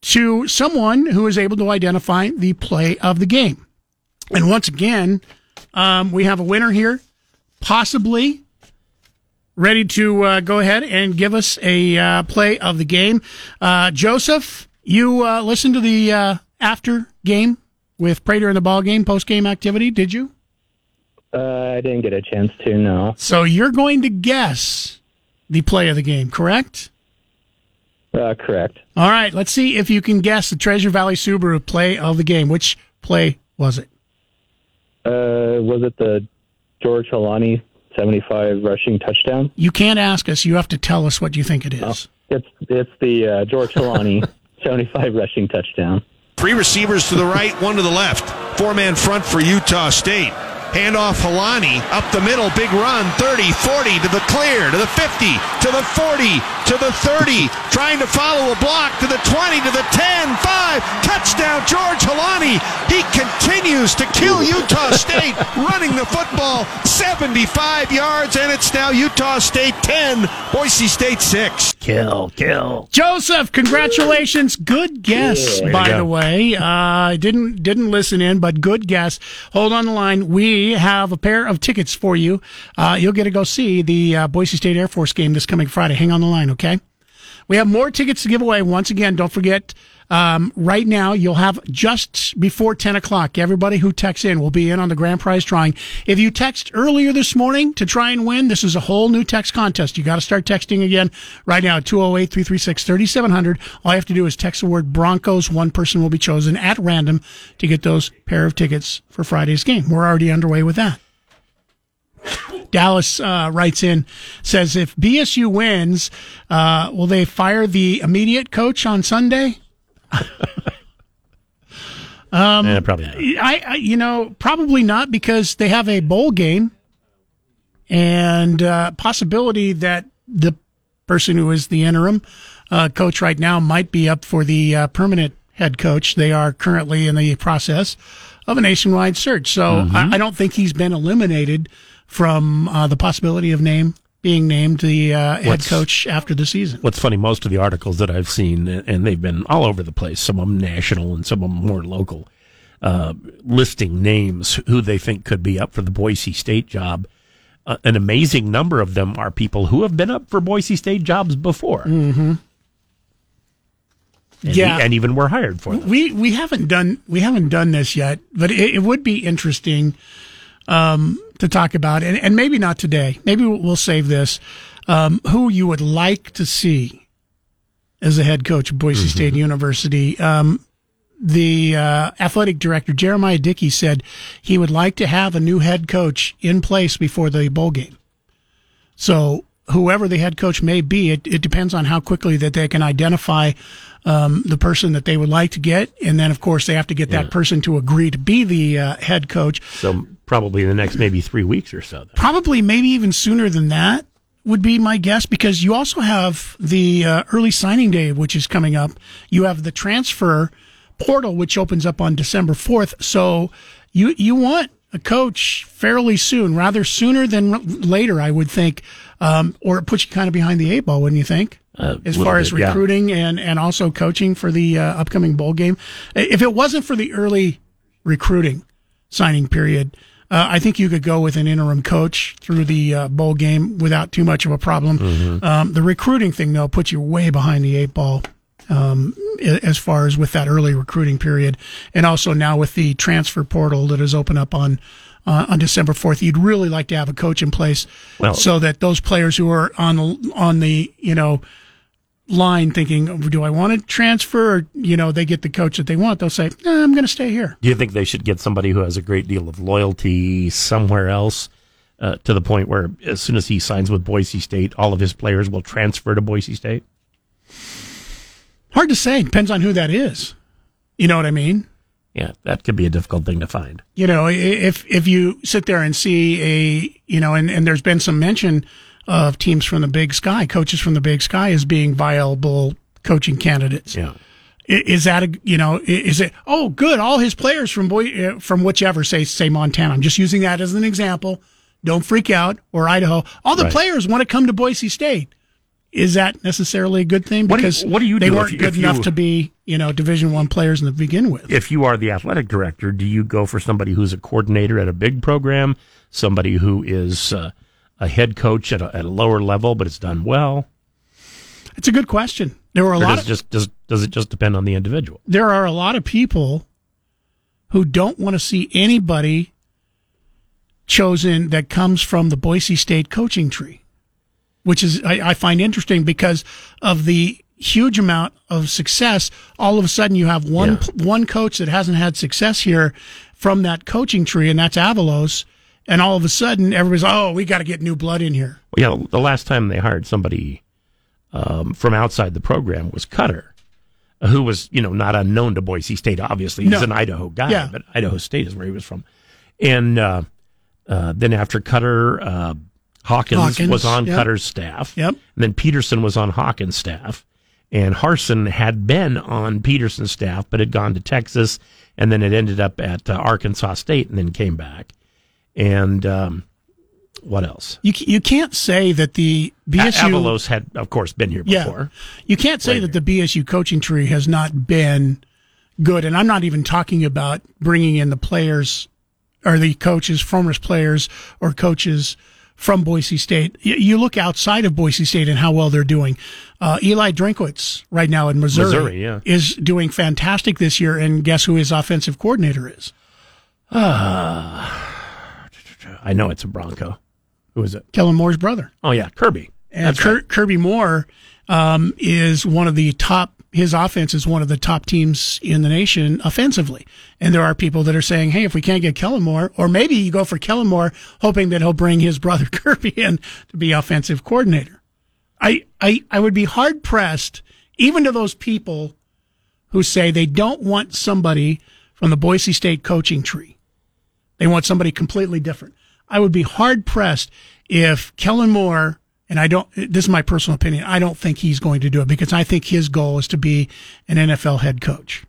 [SPEAKER 5] to someone who is able to identify the play of the game. And once again, um, we have a winner here, possibly ready to uh, go ahead and give us a uh, play of the game. Uh, Joseph, you uh, listened to the uh, after game with Prater in the ball game, post game activity, did you?
[SPEAKER 19] Uh, I didn't get a chance to, no.
[SPEAKER 5] So you're going to guess the play of the game, correct?
[SPEAKER 19] Uh, correct.
[SPEAKER 5] All right, let's see if you can guess the Treasure Valley Subaru play of the game. Which play was it?
[SPEAKER 19] Uh, was it the George Holani 75 rushing touchdown?
[SPEAKER 5] You can't ask us. You have to tell us what you think it is.
[SPEAKER 19] It's it's the uh, George Holani 75 rushing touchdown.
[SPEAKER 16] Three receivers to the right, one to the left. Four man front for Utah State. Handoff Holani up the middle, big run, 30, 40 to the clear, to the 50, to the 40, to the 30, trying to follow a block to the 20, to the 10, 5, touchdown George Holani. He continues to kill Utah State, running the football 75 yards, and it's now Utah State 10, Boise State 6.
[SPEAKER 6] Kill, kill.
[SPEAKER 5] Joseph, congratulations. Good guess,
[SPEAKER 6] Yeah.
[SPEAKER 5] By
[SPEAKER 6] go.
[SPEAKER 5] the way. Uh, didn't didn't listen in, but good guess. Hold on the line. We have a pair of tickets for you. Uh, you'll get to go see the uh, Boise State Air Force game this coming Friday. Hang on the line, okay? We have more tickets to give away. Once again, don't forget. Um, right now, you'll have just before 10 o'clock. Everybody who texts in will be in on the grand prize drawing. If you text earlier this morning to try and win, this is a whole new text contest. You got to start texting again right now at 208 336 3700. All you have to do is text the word Broncos. One person will be chosen at random to get those pair of tickets for Friday's game. We're already underway with that. Dallas uh, writes in, says, if BSU wins, uh, will they fire the immediate coach on Sunday? um,
[SPEAKER 6] Yeah, probably not.
[SPEAKER 5] I, I, you know, probably not because they have a bowl game and uh, possibility that the person who is the interim uh, coach right now might be up for the uh, permanent head coach. They are currently in the process of a nationwide search, so
[SPEAKER 6] Mm-hmm.
[SPEAKER 5] I, I don't think he's been eliminated from uh, the possibility of name being named the uh, head
[SPEAKER 6] What's-
[SPEAKER 5] coach after the season.
[SPEAKER 6] What's funny, most of the articles that I've seen, and they've been all over the place, some of them national and some of them more local, uh, listing names who they think could be up for the Boise State job. Uh, an amazing number of them are people who have been up for Boise State jobs before.
[SPEAKER 5] Mm-hmm.
[SPEAKER 6] And,
[SPEAKER 5] Yeah.
[SPEAKER 6] and even were hired for them.
[SPEAKER 5] We we haven't done we haven't done this yet, but it, it would be interesting um, to talk about, and, and maybe not today. Maybe we'll save this. Um, who you would like to see as the head coach of Boise State University? Um, the uh, athletic director Jeremiah Dickey said he would like to have a new head coach in place before the bowl game. So whoever the head coach may be, it, it depends on how quickly that they can identify um, the person that they would like to get, and then of course they have to get
[SPEAKER 6] Yeah.
[SPEAKER 5] that person to agree to be the uh, head coach.
[SPEAKER 6] So probably in the next maybe three weeks or so. Then.
[SPEAKER 5] Probably maybe even sooner than that would be my guess because you also have the uh, early signing day, which is coming up. You have the transfer portal, which opens up on December 4th. So you, you want a coach fairly soon, rather sooner than later, I would think. Um, or it puts you kind of behind the eight ball, wouldn't you think?
[SPEAKER 6] Uh,
[SPEAKER 5] as far as
[SPEAKER 6] bit, yeah.
[SPEAKER 5] recruiting and, and also coaching for the uh, upcoming bowl game. If it wasn't for the early recruiting signing period, uh, I think you could go with an interim coach through the uh, bowl game without too much of a problem.
[SPEAKER 6] Mm-hmm.
[SPEAKER 5] Um, the recruiting thing, though, puts you way behind the eight ball um, as far as with that early recruiting period, and also now with the transfer portal that has opened up on. Uh, on December fourth, you'd really like to have a coach in place,
[SPEAKER 6] Well-
[SPEAKER 5] so that those players who are on the on the you know line thinking, do I want to transfer? Or, you know, they get the coach that they want. They'll say, nah, I'm going to stay here.
[SPEAKER 6] Do you think they should get somebody who has a great deal of loyalty somewhere else uh, to the point where as soon as he signs with Boise State, all of his players will transfer to Boise State?
[SPEAKER 5] Hard to say. Depends on who that is. You know what I mean?
[SPEAKER 6] Yeah, that could be a difficult thing to find.
[SPEAKER 5] You know, if if you sit there and see a, you know, and, and there's been some mention of teams from the Big Sky, coaches from the Big Sky as being viable coaching candidates.
[SPEAKER 6] Yeah.
[SPEAKER 5] Is that a you know is it oh good all his players from boy uh, from whichever say say Montana I'm just using that as an example don't freak out or Idaho all the
[SPEAKER 6] Right.
[SPEAKER 5] players want to come to Boise State is that necessarily a good thing
[SPEAKER 6] What do you-
[SPEAKER 5] because
[SPEAKER 6] what do you
[SPEAKER 5] they
[SPEAKER 6] do
[SPEAKER 5] weren't
[SPEAKER 6] you-
[SPEAKER 5] good
[SPEAKER 6] if you-
[SPEAKER 5] enough to be you know Division One players in the begin with
[SPEAKER 6] If you are the athletic director, do you go for somebody who's a coordinator at a big program, somebody who is uh, a head coach at a, at a lower level but it's done well?
[SPEAKER 5] it's a good question there were a
[SPEAKER 6] Or
[SPEAKER 5] lot
[SPEAKER 6] does,
[SPEAKER 5] of,
[SPEAKER 6] just, does, does it just depend on the individual?
[SPEAKER 5] there are a lot of people who don't want to see anybody chosen that comes from the Boise State coaching tree, which is I, I find interesting because of the huge amount of success. All of a sudden, you have one one coach that hasn't had success here from that coaching tree, and that's Avalos. And all of a sudden, everybody's oh, we got to get new blood in here.
[SPEAKER 6] Well, yeah, the last time they hired somebody um, from outside the program was Koetter, who was you know not unknown to Boise State. Obviously, he's
[SPEAKER 5] No.
[SPEAKER 6] an Idaho guy,
[SPEAKER 5] Yeah.
[SPEAKER 6] but Idaho State is where he was from. And uh, uh, then after Koetter, uh, Hawkins,
[SPEAKER 5] Hawkins,
[SPEAKER 6] was on
[SPEAKER 5] yep.
[SPEAKER 6] Koetter's staff.
[SPEAKER 5] Yep.
[SPEAKER 6] And then Peterson was on Hawkins' staff, and Harsin had been on Peterson's staff, but had gone to Texas, and then it ended up at uh, Arkansas State, and then came back. And um, what else?
[SPEAKER 5] You you can't say that the BSU
[SPEAKER 6] Avalos had, of course, been here before.
[SPEAKER 5] You can't say that the BSU coaching tree has not been good. And I'm not even talking about bringing in the players or the coaches, former players or coaches from Boise State. You look outside of Boise State and how well they're doing. Uh, Eli Drinkwitz right now in Missouri,
[SPEAKER 6] Missouri, yeah.
[SPEAKER 5] is doing fantastic this year. And guess who his offensive coordinator is?
[SPEAKER 6] I know it's a Bronco. Who is it?
[SPEAKER 5] Kellen Moore's brother.
[SPEAKER 6] Oh yeah, Kirby.
[SPEAKER 5] And
[SPEAKER 6] That's.
[SPEAKER 5] Kirby Moore um, is one of the top. His offense is one of the top teams in the nation offensively. And there are people that are saying, "Hey, if we can't get Kellen Moore, or maybe you go for Kellen Moore, hoping that he'll bring his brother Kirby in to be offensive coordinator." I I I would be hard pressed, even to those people who say they don't want somebody from the Boise State coaching tree. They want somebody completely different. I would be hard pressed if Kellen Moore, and I don't, this is my personal opinion, I don't think he's going to do it because I think his goal is to be an NFL head coach.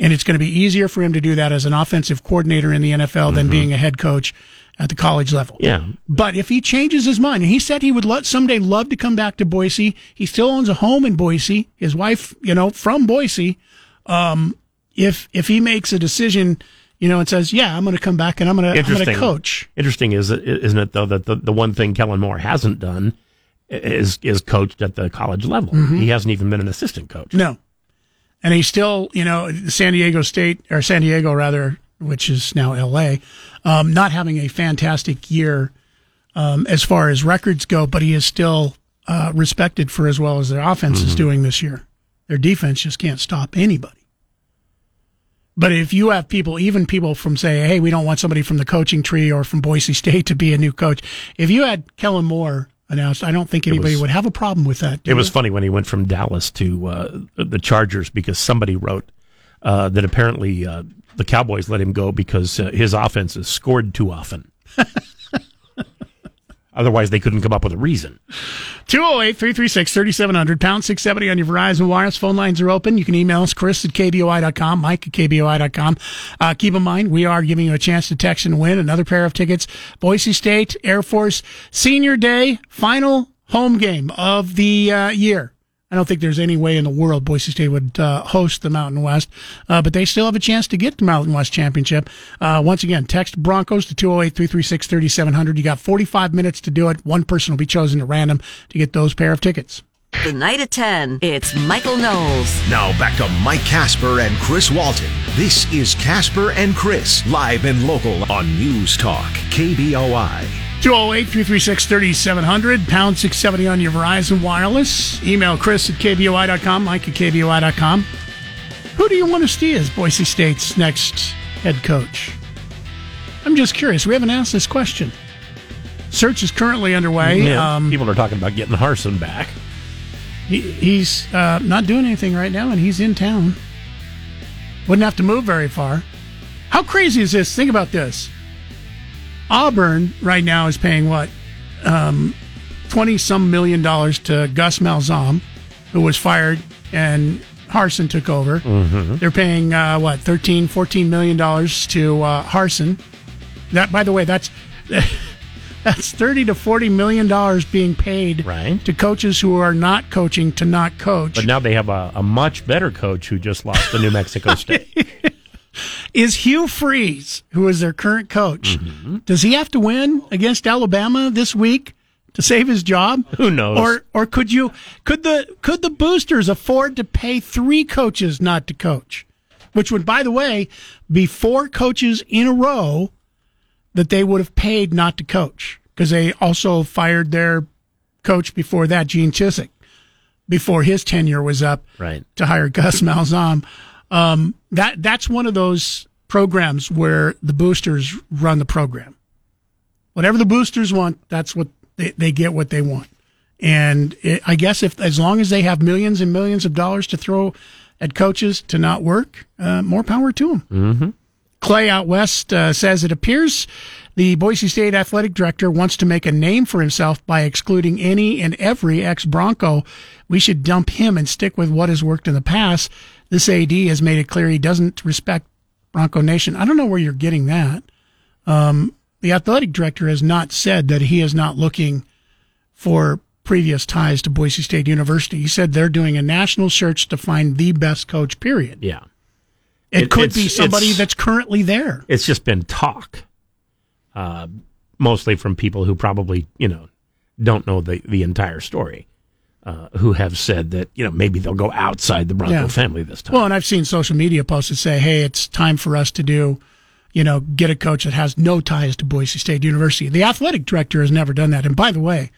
[SPEAKER 5] And it's going to be easier for him to do that as an offensive coordinator in the NFL than being a head coach at the college level.
[SPEAKER 6] Yeah.
[SPEAKER 5] But if he changes his mind, and he said he would someday love to come back to Boise, he still owns a home in Boise. His wife, you know, from Boise. Um, if if he makes a decision, you know, and says, "Yeah, I'm going to come back and I'm going to I'm going
[SPEAKER 6] Interesting.
[SPEAKER 5] to coach,"
[SPEAKER 6] Interesting is isn't it though that the, the one thing Kellen Moore hasn't done is is coached at the college level.
[SPEAKER 5] Mhm.
[SPEAKER 6] He hasn't even been an assistant coach.
[SPEAKER 5] no, and he's still, you know, San Diego State or San Diego rather, which is now L.A., um, not having a fantastic year um, as far as records go, but he is still uh, respected for as well as their offense is
[SPEAKER 6] Mhm.
[SPEAKER 5] doing this year. Their defense just can't stop anybody. But if you have people, even people from say, hey, we don't want somebody from the coaching tree or from Boise State to be a new coach. If you had Kellen Moore announced. I don't think anybody
[SPEAKER 6] was-
[SPEAKER 5] would have a problem with that.
[SPEAKER 6] It was funny when he went from Dallas to uh, the Chargers because somebody wrote uh, that apparently uh, the Cowboys let him go because uh, his offense is scored too often. Otherwise, they couldn't come up with a reason.
[SPEAKER 5] 208 336 3700, pound 670 on your Verizon Wireless. Phone lines are open. You can email us, Chris at KBOI.com, Mike at KBOI.com. Uh, keep in mind, we are giving you a chance to text and win another pair of tickets. Boise State Air Force Senior Day, final home game of the uh, year. I don't think there's any way in the world Boise State would uh, host the Mountain West, uh, but they still have a chance to get the Mountain West Championship. Uh, once again, text Broncos to 208 336 3700. You got 45 minutes to do it. One person will be chosen at random to get those pair of tickets.
[SPEAKER 1] The night at 10, it's Michael Knowles.
[SPEAKER 2] Now back to Mike Casper and Chris Walton. This is Casper and Chris, live and local on News Talk, KBOI.
[SPEAKER 5] 208 336 3700, pound 670 on your Verizon Wireless. Email Chris at KBOI.com, Mike at KBOI.com. Who do you want to see as Boise State's next head coach? I'm just curious. We haven't asked this question. Search is currently underway.
[SPEAKER 6] Yeah,
[SPEAKER 5] Um,
[SPEAKER 6] people are talking about getting Harsin back.
[SPEAKER 5] he, he's uh, not doing anything right now, and he's in town. Wouldn't have to move very far. How crazy is this? Think about this. Auburn right now is paying what? Um, 20 some million dollars to Gus Malzahn, who was fired, and Harsin took over.
[SPEAKER 6] Mm-hmm.
[SPEAKER 5] They're paying, uh, what, 13, 14 million dollars to uh, Harsin. That, by the way, that's. That's thirty to forty million dollars being paid right. to coaches who are not coaching to not coach.
[SPEAKER 6] But now they have a, a much better coach who just lost to New Mexico State.
[SPEAKER 5] Is Hugh Freeze, who is their current coach, mm-hmm. does he have to win against Alabama this week to save his job?
[SPEAKER 6] Who knows?
[SPEAKER 5] Or or could you could the could the boosters afford to pay three coaches not to coach? Which would, by the way, be four coaches in a row that they would have paid not to coach because they also fired their coach before that, Gene Chizik, before his tenure was up
[SPEAKER 6] Right.
[SPEAKER 5] to hire Gus Malzahn. Um, that that's one of those programs where the boosters run the program. Whatever the boosters want, that's what they, they get what they want. And it, I guess if as long as they have millions and millions of dollars to throw at coaches to not work, uh, more power to them.
[SPEAKER 6] Mm-hmm.
[SPEAKER 5] Clay out west uh, says it appears the Boise State athletic director wants to make a name for himself by excluding any and every ex Bronco. We should dump him and stick with what has worked in the past. This AD has made it clear he doesn't respect Bronco Nation. I don't know where you're getting that. Um, the athletic director has not said that he is not looking for previous ties to Boise State University. He said they're doing a national search to find the best coach, period.
[SPEAKER 6] Yeah.
[SPEAKER 5] It,
[SPEAKER 6] It-
[SPEAKER 5] could be somebody that's currently there.
[SPEAKER 6] It's just been talk, uh, mostly from people who probably you know don't know the the entire story, uh, who have said that you know maybe they'll go outside the Bronco
[SPEAKER 5] Yeah.
[SPEAKER 6] family this time.
[SPEAKER 5] Well, and I've seen social media posts that say, "Hey, it's time for us to do, you know, get a coach that has no ties to Boise State University." The athletic director has never done that. And by the way,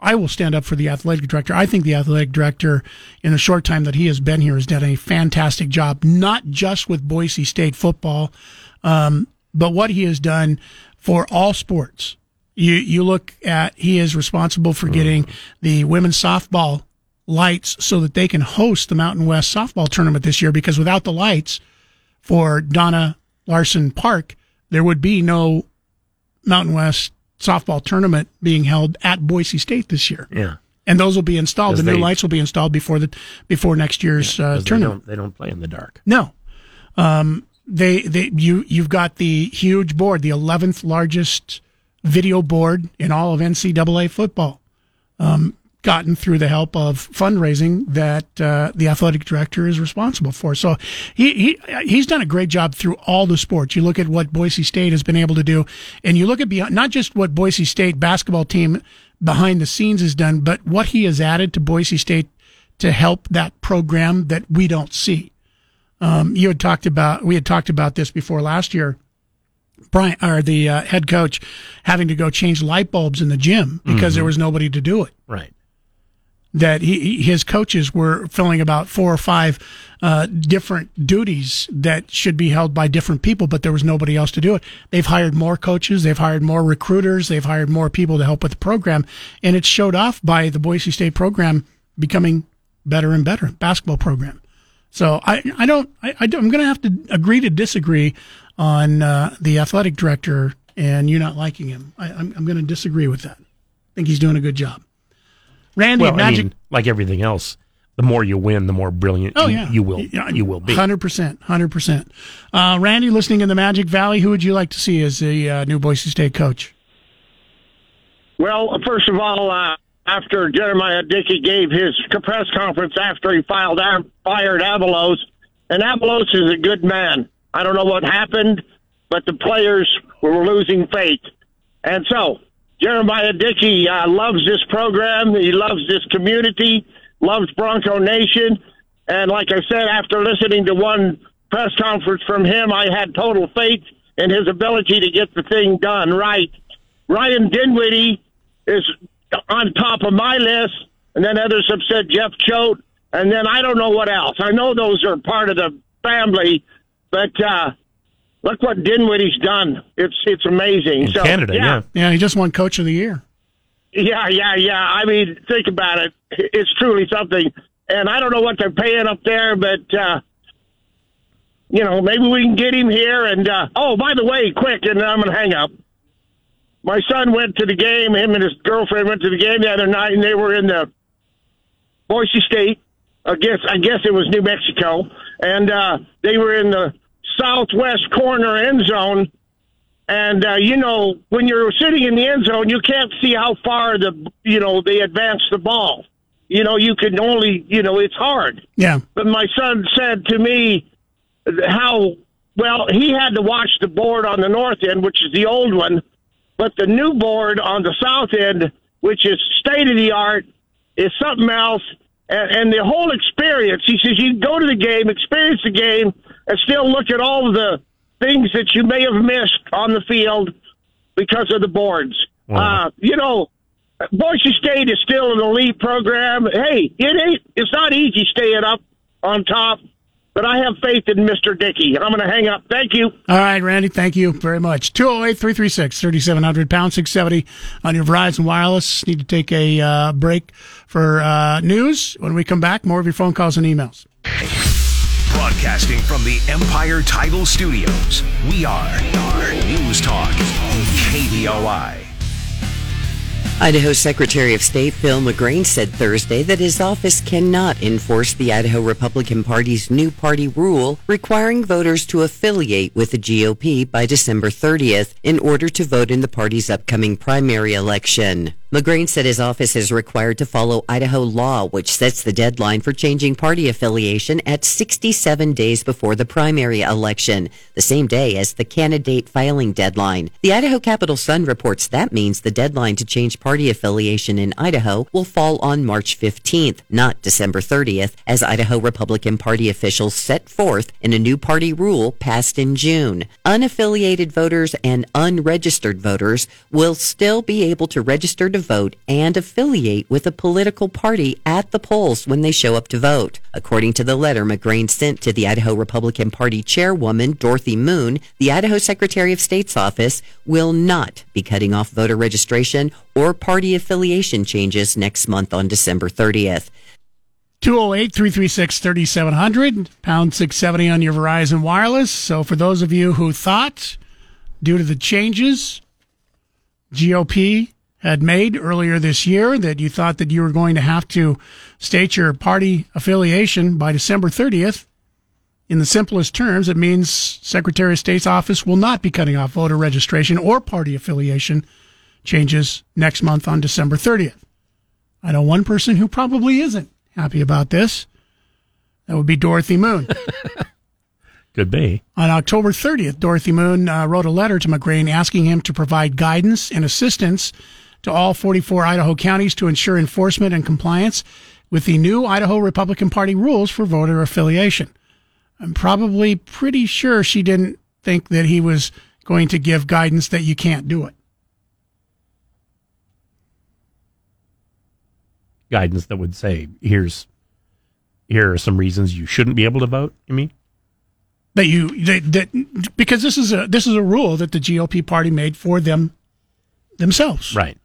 [SPEAKER 5] I will stand up for the athletic director. I think the athletic director, in the short time that he has been here, has done a fantastic job, not just with Boise State football, um, but what he has done for all sports. You you look at he is responsible for getting the women's softball lights so that they can host the Mountain West softball tournament this year because without the lights for Dona Larsen Park, there would be no Mountain West softball tournament being held at Boise State this year.
[SPEAKER 6] yeah,
[SPEAKER 5] And those will be installed. The new
[SPEAKER 6] they-
[SPEAKER 5] lights will be installed before the before next year's uh,
[SPEAKER 6] 'Cause they
[SPEAKER 5] tournament.
[SPEAKER 6] don't they don't play in the dark.
[SPEAKER 5] No. Um, they, they, you, you've got the huge board, the 11th largest video board in all of NCAA football, um, gotten through the help of fundraising that, uh, the athletic director is responsible for. So he, he, he's done a great job through all the sports. You look at what Boise State has been able to do and you look at beyond, not just what Boise State basketball team behind the scenes has done, but what he has added to Boise State to help that program that we don't see. Um, you had talked about we had talked about this before last year. Brian or the uh, head coach having to go change light bulbs in the gym because there
[SPEAKER 6] Mhm.
[SPEAKER 5] was nobody to do it.
[SPEAKER 6] Right.
[SPEAKER 5] that he, his coaches were filling about four or five uh, different duties that should be held by different people, but there was nobody else to do it. They've hired more coaches, they've hired more recruiters, they've hired more people to help with the program, and it showed off by the Boise State program becoming better and better basketball program. So I, I don't, I, I am going to have to agree to disagree on uh, the athletic director and you not liking him. I, I'm, I'm going to disagree with that. I think he's doing a good job. Randy,
[SPEAKER 6] well,
[SPEAKER 5] Magic.
[SPEAKER 6] I mean, like everything else, the more you win, the more brilliant
[SPEAKER 5] Oh
[SPEAKER 6] you,
[SPEAKER 5] yeah,
[SPEAKER 6] you will you will be.
[SPEAKER 5] Hundred percent, hundred percent. Uh, Randy, listening in the Magic Valley, who would you like to see as the uh, new Boise State coach?
[SPEAKER 20] Well, first of all, uh, after Jeremiah Dickey gave his press conference after he filed fired Avalos, and Avalos is a good man. I don't know what happened, but the players were losing faith, and so Jeremiah Dickey uh, loves this program. He loves this community, loves Bronco Nation. And like I said, after listening to one press conference from him, I had total faith in his ability to get the thing done right. Ryan Dinwiddie is on top of my list, and then others have said Jeff Choate, and then I don't know what else. I know those are part of the family, but uh, look what Dinwiddie's done. It's it's amazing.
[SPEAKER 5] In
[SPEAKER 20] so,
[SPEAKER 5] Canada,
[SPEAKER 20] yeah.
[SPEAKER 5] yeah, he just won Coach of the Year.
[SPEAKER 20] Yeah, yeah, yeah. I mean, think about it. It's truly something. And I don't know what they're paying up there, but uh you know, maybe we can get him here. And uh oh, by the way, quick, and then I'm gonna hang up. My son went to the game. Him and his girlfriend went to the game the other night, and they were in the Boise State. I guess I guess it was New Mexico, and uh they were in the southwest corner end zone. And uh, you know, when you're sitting in the end zone, you can't see how far the you know they advance the ball. You know, you can only you know it's hard.
[SPEAKER 5] Yeah.
[SPEAKER 20] But my son said to me how well he had to watch the board on the north end, which is the old one, but the new board on the south end, which is state of the art, is something else. And, and the whole experience, he says, you go to the game, experience the game, and still look at all of the things that you may have missed on the field because of the boards.
[SPEAKER 6] Wow.
[SPEAKER 20] Uh, you know, Boise State is still an elite program. Hey, it ain't. It's not easy staying up on top, but I have faith in Mr. Dickey. I'm going to hang up. Thank you.
[SPEAKER 5] All right, Randy, thank you very much. 208 336 3700, pound 670 on your Verizon Wireless. Need to take a uh, break for uh, news. When we come back, more of your phone calls and emails.
[SPEAKER 2] Broadcasting from the Empire Title Studios, we are, News Talk, KBOI.
[SPEAKER 21] Idaho Secretary of State Phil McGrane said Thursday that his office cannot enforce the Idaho Republican Party's new party rule requiring voters to affiliate with the GOP by December 30th in order to vote in the party's upcoming primary election. McGrane said his office is required to follow Idaho law, which sets the deadline for changing party affiliation at 67 days before the primary election, the same day as the candidate filing deadline. The Idaho Capital Sun reports that means the deadline to change party affiliation in Idaho will fall on March 15th, not December 30th, as Idaho Republican Party officials set forth in a new party rule passed in June. Unaffiliated voters and unregistered voters will still be able to register to vote and affiliate with a political party at the polls when they show up to vote. According to the letter McGrane sent to the Idaho Republican Party chairwoman, Dorothy Moon, the Idaho Secretary of State's office will not be cutting off voter registration or party affiliation changes next month on December 30th.
[SPEAKER 5] 208 336 3700, pound 670 on your Verizon Wireless. So, for those of you who thought, due to the changes GOP had made earlier this year, that you thought that you were going to have to state your party affiliation by December 30th, in the simplest terms, it means Secretary of State's office will not be cutting off voter registration or party affiliation changes next month on December 30th. I know one person who probably isn't happy about this. That would be Dorothy Moon.
[SPEAKER 6] Could be.
[SPEAKER 5] On October 30th, Dorothy Moon uh, wrote a letter to McGrane asking him to provide guidance and assistance to all 44 Idaho counties to ensure enforcement and compliance with the new Idaho Republican Party rules for voter affiliation. I'm probably pretty sure she didn't think that he was going to give guidance that you can't do it.
[SPEAKER 6] guidance that would say here's here are some reasons you shouldn't be able to vote. You mean?
[SPEAKER 5] that you that, that because this is a this is a rule that the GOP party made for them themselves,
[SPEAKER 6] right?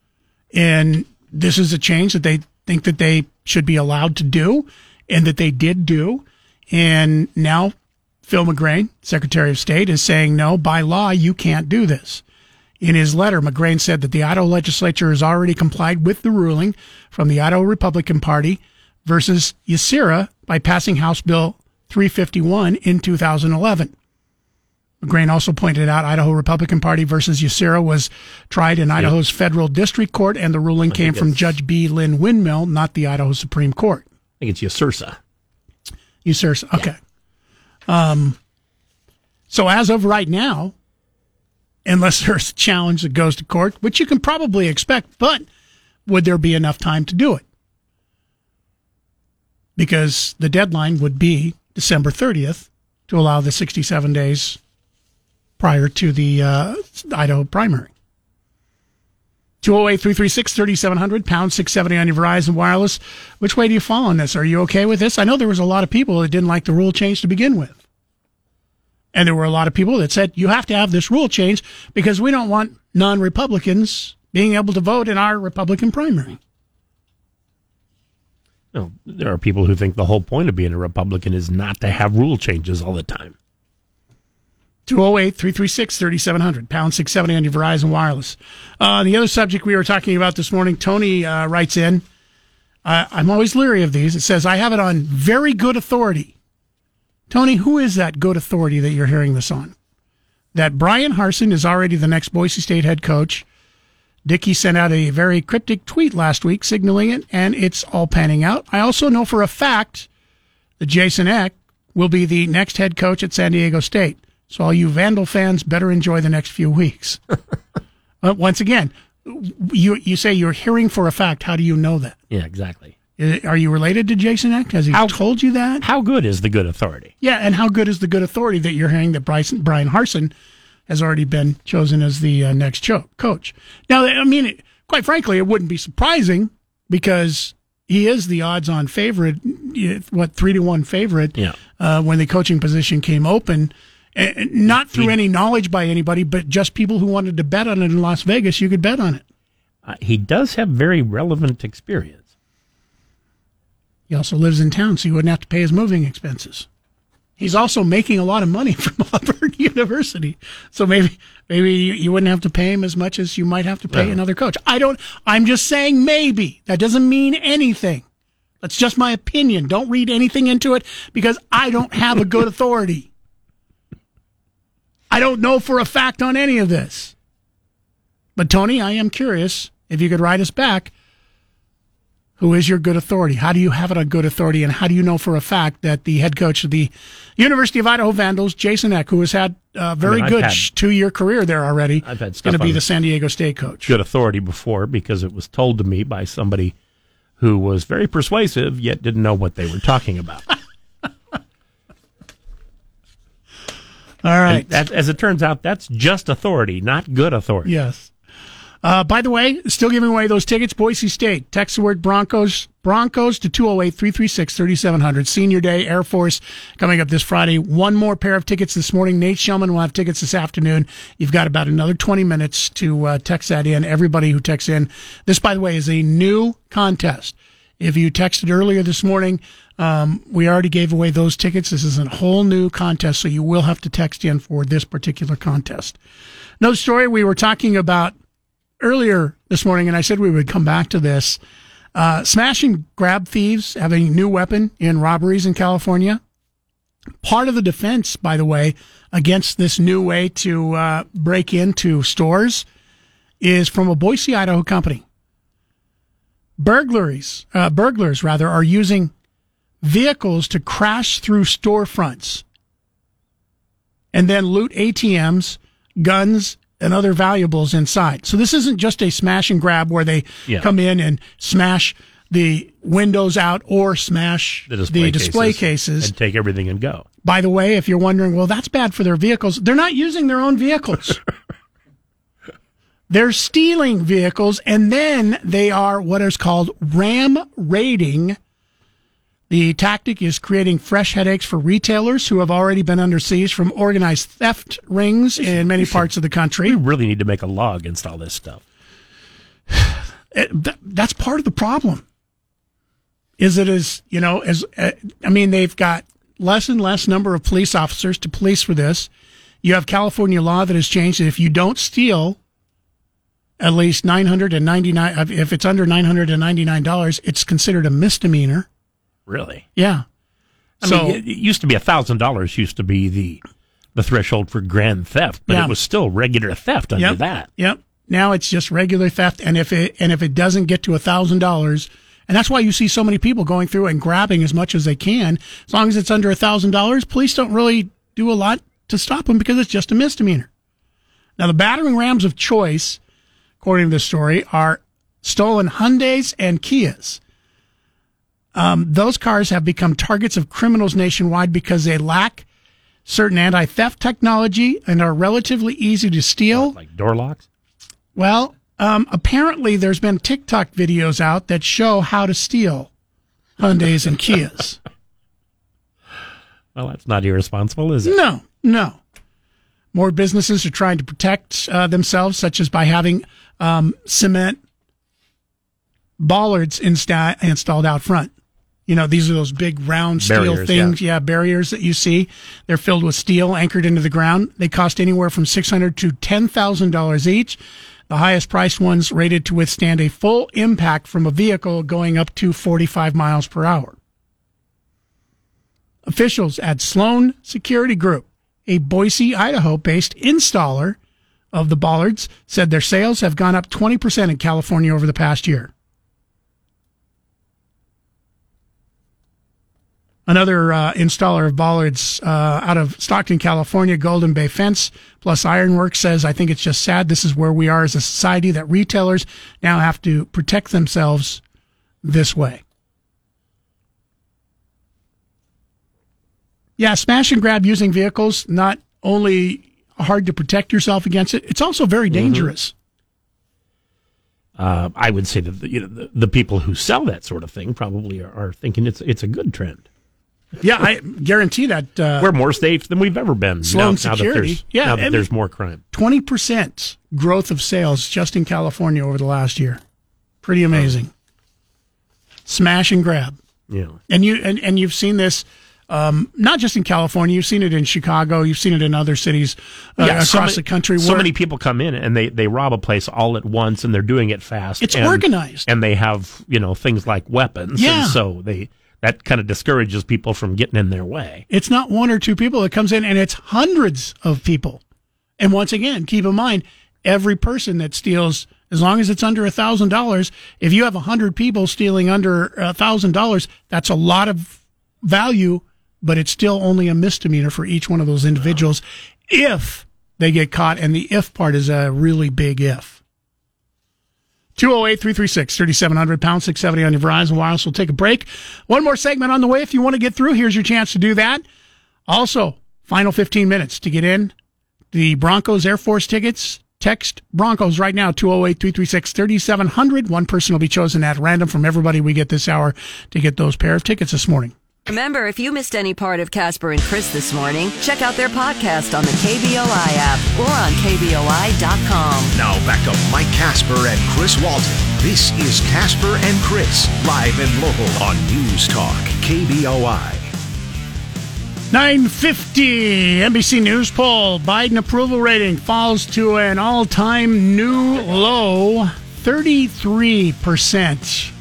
[SPEAKER 5] And this is a change that they think that they should be allowed to do, and that they did do, and now Phil McGrane, Secretary of State, is saying no, by law you can't do this. In his letter, McGrane said that the Idaho legislature has already complied with the ruling from the Idaho Republican Party versus YSERA by passing House Bill 351 in 2011. McGrane also pointed out Idaho Republican Party versus YSERA was tried in Idaho's federal district court, and the ruling came from Judge B. Lynn Winmill, not the Idaho Supreme Court.
[SPEAKER 6] I think it's Ysursa.
[SPEAKER 5] Ysursa, okay. Um, so as of right now, unless there's a challenge that goes to court, which you can probably expect, but would there be enough time to do it? Because the deadline would be December 30th to allow the 67 days prior to the uh, Idaho primary. 208 336 3700, pound 670 on your Verizon Wireless. Which way do you fall on this? Are you okay with this? I know there was a lot of people that didn't like the rule change to begin with. And there were a lot of people that said, you have to have this rule change because we don't want non Republicans being able to vote in our Republican primary.
[SPEAKER 6] No, there are people who think the whole point of being a Republican is not to have rule changes all the time.
[SPEAKER 5] 208 336 3700, pound 670 on your Verizon Wireless. Uh, the other subject we were talking about this morning, Tony uh, writes in. Uh, I'm always leery of these. It says, I have it on very good authority. Tony, who is that good authority that you're hearing this on? That Bryan Harsin is already the next Boise State head coach. Dickey sent out a very cryptic tweet last week signaling it, and it's all panning out. I also know for a fact that Jason Eck will be the next head coach at San Diego State. So all you Vandal fans better enjoy the next few weeks. uh, once again, you you say you're hearing for a fact. How do you know that?
[SPEAKER 6] Yeah, exactly.
[SPEAKER 5] Uh, Are you related to Jason Eck? Has he
[SPEAKER 6] How-
[SPEAKER 5] told you that?
[SPEAKER 6] How good is the good authority?
[SPEAKER 5] Yeah, and how good is the good authority that you're hearing that Bryson, Bryan Harsin has already been chosen as the uh, next cho- coach? Now, I mean, it, quite frankly, it wouldn't be surprising because he is the odds-on favorite, what three to one favorite
[SPEAKER 6] Yeah.
[SPEAKER 5] uh, when the coaching position came open. And not through any knowledge by anybody, but just people who wanted to bet on it in Las Vegas. You could bet on it.
[SPEAKER 6] Uh, he does have very relevant experience.
[SPEAKER 5] He also lives in town, so he wouldn't have to pay his moving expenses. He's also making a lot of money from Auburn University, so maybe maybe you, you wouldn't have to pay him as much as you might have to pay another coach. I don't. I'm just saying maybe. That doesn't mean anything. That's just my opinion. Don't read anything into it because I don't have a good authority. I don't know for a fact on any of this. But Tony, I am curious if you could write us back. Who is your good authority? How do you have it on good authority? And how do you know for a fact that the head coach of the University of Idaho Vandals, Jason Eck, who has had a very
[SPEAKER 6] I mean,
[SPEAKER 5] good two year career there already,
[SPEAKER 6] I've had
[SPEAKER 5] going to be the San Diego State coach?
[SPEAKER 6] Good authority before because it was told to me by somebody who was very persuasive yet didn't know what they were talking about.
[SPEAKER 5] All right.
[SPEAKER 6] That, as it turns out, that's just authority, not good authority.
[SPEAKER 5] Yes. Uh, by the way, still giving away those tickets. Boise State. Text the word Broncos, Broncos to 208 336 3700. Senior Day, Air Force coming up this Friday. One more pair of tickets this morning. Nate Shelman will have tickets this afternoon. You've got about another 20 minutes to uh, text that in. Everybody who texts in. This, by the way, is a new contest. If you texted earlier this morning, um, we already gave away those tickets. This is a whole new contest, so you will have to text in for this particular contest. Another story we were talking about earlier this morning, and I said we would come back to this. Uh, smash and grab thieves have a new weapon in robberies in California. Part of the defense, by the way, against this new way to uh, break into stores is from a Boise, Idaho company. Burglaries, uh, burglars rather, are using vehicles to crash through storefronts and then loot ATMs, guns, and other valuables inside. So this isn't just a smash and grab where they
[SPEAKER 6] Yeah.
[SPEAKER 5] come in and smash the windows out or smash
[SPEAKER 6] The display,
[SPEAKER 5] the display
[SPEAKER 6] cases,
[SPEAKER 5] cases.
[SPEAKER 6] and take everything and go.
[SPEAKER 5] By the way, if you're wondering, well, that's bad for their vehicles. They're not using their own vehicles. They're stealing vehicles and then they are what is called ram raiding. The tactic is creating fresh headaches for retailers who have already been under siege from organized theft rings in many parts of the country.
[SPEAKER 6] We really need to make a law against all this stuff.
[SPEAKER 5] It- th- that's part of the problem. Is it as you know as uh, I mean they've got less and less number of police officers to police for this. You have California law that has changed that if you don't steal at least nine hundred and ninety nine, if it's under nine hundred and ninety nine dollars, it's considered a misdemeanor.
[SPEAKER 6] Really?
[SPEAKER 5] Yeah.
[SPEAKER 6] I
[SPEAKER 5] so
[SPEAKER 6] mean, it used to be a thousand dollars. Used to be the the threshold for grand theft, but
[SPEAKER 5] Yeah.
[SPEAKER 6] it was still regular theft under
[SPEAKER 5] yep,
[SPEAKER 6] that.
[SPEAKER 5] Yep. Now it's just regular theft, and if it and if it doesn't get to a thousand dollars, and that's why you see so many people going through and grabbing as much as they can. As long as it's under a thousand dollars, police don't really do a lot to stop them because it's just a misdemeanor. Now the battering rams of choice, according to the story, are stolen Hyundai's and Kias. Um, those cars have become targets of criminals nationwide because they lack certain anti-theft technology and are relatively easy to steal.
[SPEAKER 6] Like door locks.
[SPEAKER 5] Well, um, apparently there's been TikTok videos out that show how to steal Hyundai's and Kias.
[SPEAKER 6] Well, that's not irresponsible, is it?
[SPEAKER 5] No, no. More businesses are trying to protect uh, themselves, such as by having um, cement bollards insta- installed out front. You know, these are those big round steel
[SPEAKER 6] Barriers,
[SPEAKER 5] things. Yeah. barriers that you see. They're filled with steel anchored into the ground. They cost anywhere from six hundred to ten thousand dollars each. The highest priced ones rated to withstand a full impact from a vehicle going up to forty five miles per hour. Officials at Sloan Security Group, a Boise, Idaho based installer of the bollards, said their sales have gone up 20% in California over the past year. Another uh, installer of bollards uh, out of Stockton, California, Golden Bay Fence plus Ironworks says, I think it's just sad. This is where we are as a society that retailers now have to protect themselves this way. Yeah, smash and grab using vehicles, not only hard to protect yourself against it, it's also very dangerous.
[SPEAKER 6] Uh, I would say that the, you know, the, the people who sell that sort of thing probably are, are thinking it's it's a good trend.
[SPEAKER 5] Yeah, I guarantee that. Uh,
[SPEAKER 6] We're more safe than we've ever been.
[SPEAKER 5] Sloan
[SPEAKER 6] now, now that
[SPEAKER 5] Security.
[SPEAKER 6] there's,
[SPEAKER 5] Yeah,
[SPEAKER 6] now that there's more crime.
[SPEAKER 5] 20% growth of sales just in California over the last year. Pretty amazing. Smash and grab.
[SPEAKER 6] Yeah.
[SPEAKER 5] And you and, and you've seen this um, not just in California, you've seen it in Chicago, you've seen it in other cities uh, across
[SPEAKER 6] so many-
[SPEAKER 5] the country.
[SPEAKER 6] So many people come in and they, they rob a place all at once, and they're doing it fast.
[SPEAKER 5] It's
[SPEAKER 6] and-
[SPEAKER 5] organized.
[SPEAKER 6] and they have you know things like weapons.
[SPEAKER 5] Yeah.
[SPEAKER 6] and so they that kind of discourages people from getting in their way.
[SPEAKER 5] It's not one or two people that comes in, and it's hundreds of people. And once again, keep in mind, every person that steals, as long as it's under a thousand dollars, if you have a hundred people stealing under a thousand dollars, that's a lot of value, but it's still only a misdemeanor for each one of those individuals if they get caught. And the if part is a really big if. 208 336 3700 pound 670 on your Verizon Wireless. We'll take a break. One more segment on the way. If you want to get through, here's your chance to do that. Also, final 15 minutes to get in the Broncos Air Force tickets. Text Broncos right now, 208 336 3700. One person will be chosen at random from everybody we get this hour to get those pair of tickets this morning.
[SPEAKER 1] Remember, if you missed any part of Casper and Chris this morning, check out their podcast on the KBOI app or on KBOI.com.
[SPEAKER 2] Now back to Mike Casper and Chris Walton. This is Casper and Chris, live and local on News Talk, KBOI.
[SPEAKER 5] 950 NBC News poll. Biden approval rating falls to an all time new low 33%.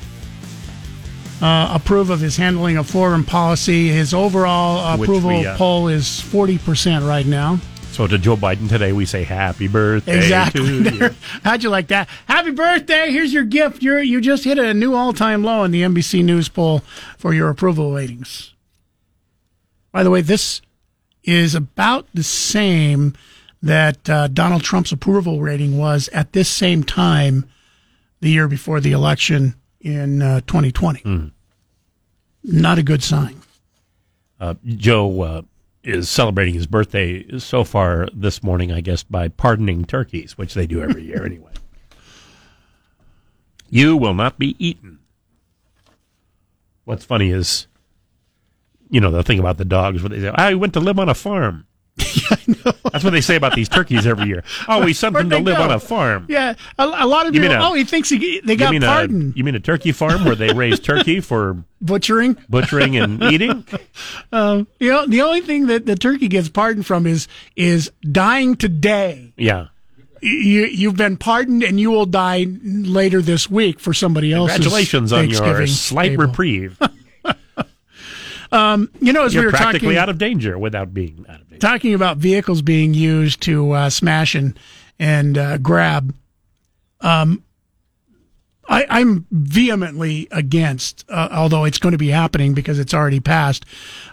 [SPEAKER 5] Uh, approve of his handling of foreign policy. His overall
[SPEAKER 6] Which
[SPEAKER 5] approval
[SPEAKER 6] we, uh,
[SPEAKER 5] poll is 40% right now.
[SPEAKER 6] So to Joe Biden today, we say happy birthday.
[SPEAKER 5] Exactly.
[SPEAKER 6] to you."
[SPEAKER 5] How'd you like that? Happy birthday! Here's your gift. You you just hit a new all time low in the NBC News poll for your approval ratings. By the way, this is about the same that uh, Donald Trump's approval rating was at this same time the year before the election in uh, 2020. Not a good sign.
[SPEAKER 6] Uh, Joe uh, is celebrating his birthday so far this morning, I guess, by pardoning turkeys, which they do every year anyway. You will not be eaten. What's funny is, you know, the thing about the dogs where they say, I went to live on a farm. That's what they say about these turkeys every year. Oh, we sent them to live
[SPEAKER 5] go?
[SPEAKER 6] on a farm.
[SPEAKER 5] Yeah, a, a lot of
[SPEAKER 6] You
[SPEAKER 5] people.
[SPEAKER 6] a-
[SPEAKER 5] oh, he thinks he, they got pardoned.
[SPEAKER 6] A, you mean a turkey farm where they raise turkey for
[SPEAKER 5] Butchering.
[SPEAKER 6] butchering and eating?
[SPEAKER 5] Um, you know, the only thing that the turkey gets pardoned from is is dying today.
[SPEAKER 6] Yeah.
[SPEAKER 5] You you've been pardoned, and you will die later this week for somebody else.
[SPEAKER 6] Congratulations on your slight
[SPEAKER 5] table.
[SPEAKER 6] reprieve.
[SPEAKER 5] Um, you know, as
[SPEAKER 6] You're
[SPEAKER 5] we were
[SPEAKER 6] practically
[SPEAKER 5] talking,
[SPEAKER 6] out of danger without being out of danger.
[SPEAKER 5] talking about vehicles being used to uh, smash and and uh, grab. Um, I, I'm vehemently against, uh, although it's going to be happening because it's already passed,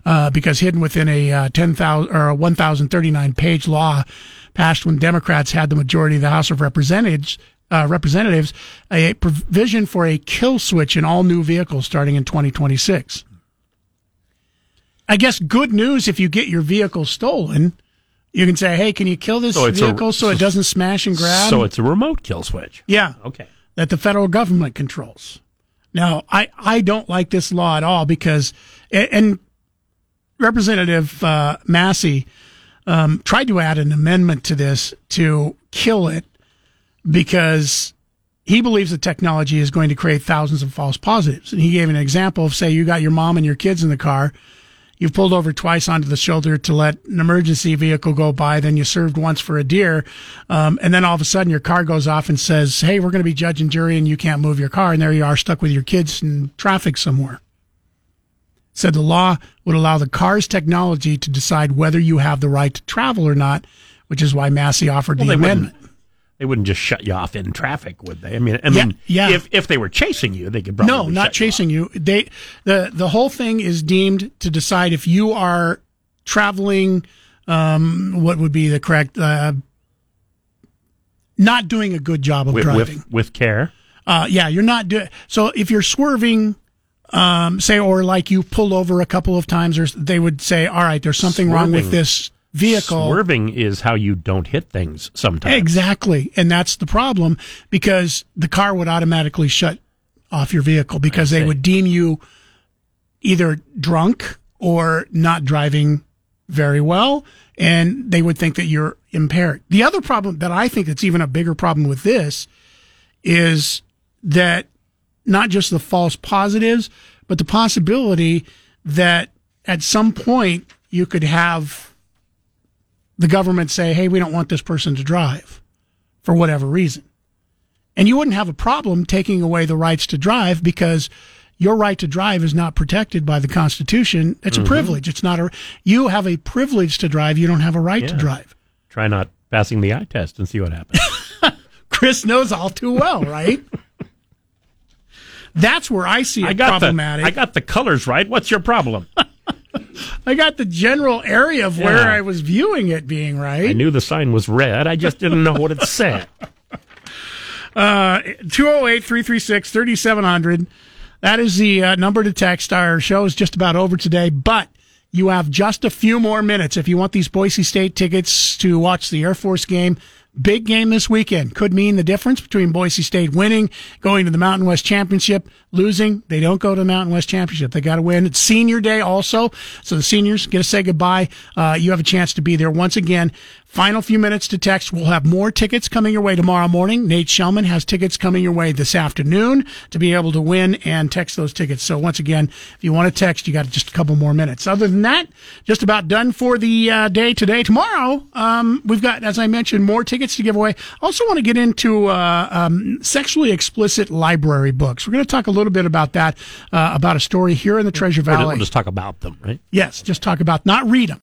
[SPEAKER 5] uh, because hidden within a uh, ten thousand or a one thousand thirty nine page law passed when Democrats had the majority of the House of Representatives. Uh, representatives, a provision for a kill switch in all new vehicles starting in 2026. I guess good news if you get your vehicle stolen, you can say, "Hey, can you kill this
[SPEAKER 6] So it's a-
[SPEAKER 5] vehicle so it doesn't smash and grab?"
[SPEAKER 6] So it's a remote kill switch.
[SPEAKER 5] yeah,
[SPEAKER 6] Okay.
[SPEAKER 5] that the federal government controls. Now, I I don't like this law at all because and Representative uh, Massey um, tried to add an amendment to this to kill it because he believes the technology is going to create thousands of false positives. And he gave an example of say you got your mom and your kids in the car, you've pulled over twice onto the shoulder to let an emergency vehicle go by, then you served once for a deer, um, and then all of a sudden your car goes off and says, "Hey, we're going to be judge and jury, and you can't move your car," and there you are stuck with your kids in traffic somewhere. Said the law would allow the car's technology to decide whether you have the right to travel or not, which is why Massey offered
[SPEAKER 6] Well,
[SPEAKER 5] the amendment.
[SPEAKER 6] wouldn't. They wouldn't just shut you off in traffic, would they? I mean, I
[SPEAKER 5] Yeah,
[SPEAKER 6] mean,
[SPEAKER 5] yeah.
[SPEAKER 6] if if they were chasing you, they could probably
[SPEAKER 5] no, not
[SPEAKER 6] shut you
[SPEAKER 5] chasing you. They the the whole thing is deemed to decide if you are traveling. Um, what would be the correct? Uh, not doing a good job of
[SPEAKER 6] with,
[SPEAKER 5] driving.
[SPEAKER 6] with with care.
[SPEAKER 5] Uh, yeah, you're not doing. So if you're swerving, um, say, or like you pulled over a couple of times, or they would say, "All right, there's something wrong with this vehicle."
[SPEAKER 6] Swerving is how you don't hit things sometimes.
[SPEAKER 5] Exactly. And that's the problem because the car would automatically shut off your vehicle because they would deem you either drunk or not driving very well. And they would think that you're impaired. The other problem that I think that's even a bigger problem with this is that not just the false positives, but the possibility that at some point you could have the government say, hey, we don't want this person to drive for whatever reason. And you wouldn't have a problem taking away the rights to drive because your right to drive is not protected by the Constitution. It's
[SPEAKER 6] Mhm.
[SPEAKER 5] a privilege. It's not a, you have a privilege to drive. You don't have a right to drive.
[SPEAKER 6] Try not passing the eye test and see what happens.
[SPEAKER 5] Chris knows all too well, right? That's where I see it
[SPEAKER 6] I got
[SPEAKER 5] problematic.
[SPEAKER 6] the I got the colors right. What's your problem?
[SPEAKER 5] I got the general area of where
[SPEAKER 6] Yeah.
[SPEAKER 5] I was viewing it being right.
[SPEAKER 6] I knew the sign was red. I just didn't know what it said.
[SPEAKER 5] Uh, 208 336 3700. That is the uh, number to text. Our show is just about over today, but you have just a few more minutes if you want these Boise State tickets to watch the Air Force game. Big game this weekend could mean the difference between Boise State winning, going to the Mountain West Championship, losing. They don't go to the Mountain West Championship. They got to win. It's senior day also. So the seniors get to say goodbye. Uh, you have a chance to be there once again. Final few minutes to text. We'll have more tickets coming your way tomorrow morning. Nate Shelman has tickets coming your way this afternoon to be able to win and text those tickets. So once again, if you want to text, you got just a couple more minutes. Other than that, just about done for the uh, day today. Tomorrow, um, we've got, as I mentioned, more tickets to give away. Also want to get into uh, um, sexually explicit library books. We're going to talk a little bit about that, uh, about a story here in the Treasure
[SPEAKER 6] We'll
[SPEAKER 5] Valley.
[SPEAKER 6] just talk about them, right?
[SPEAKER 5] Yes, just talk about, not read them.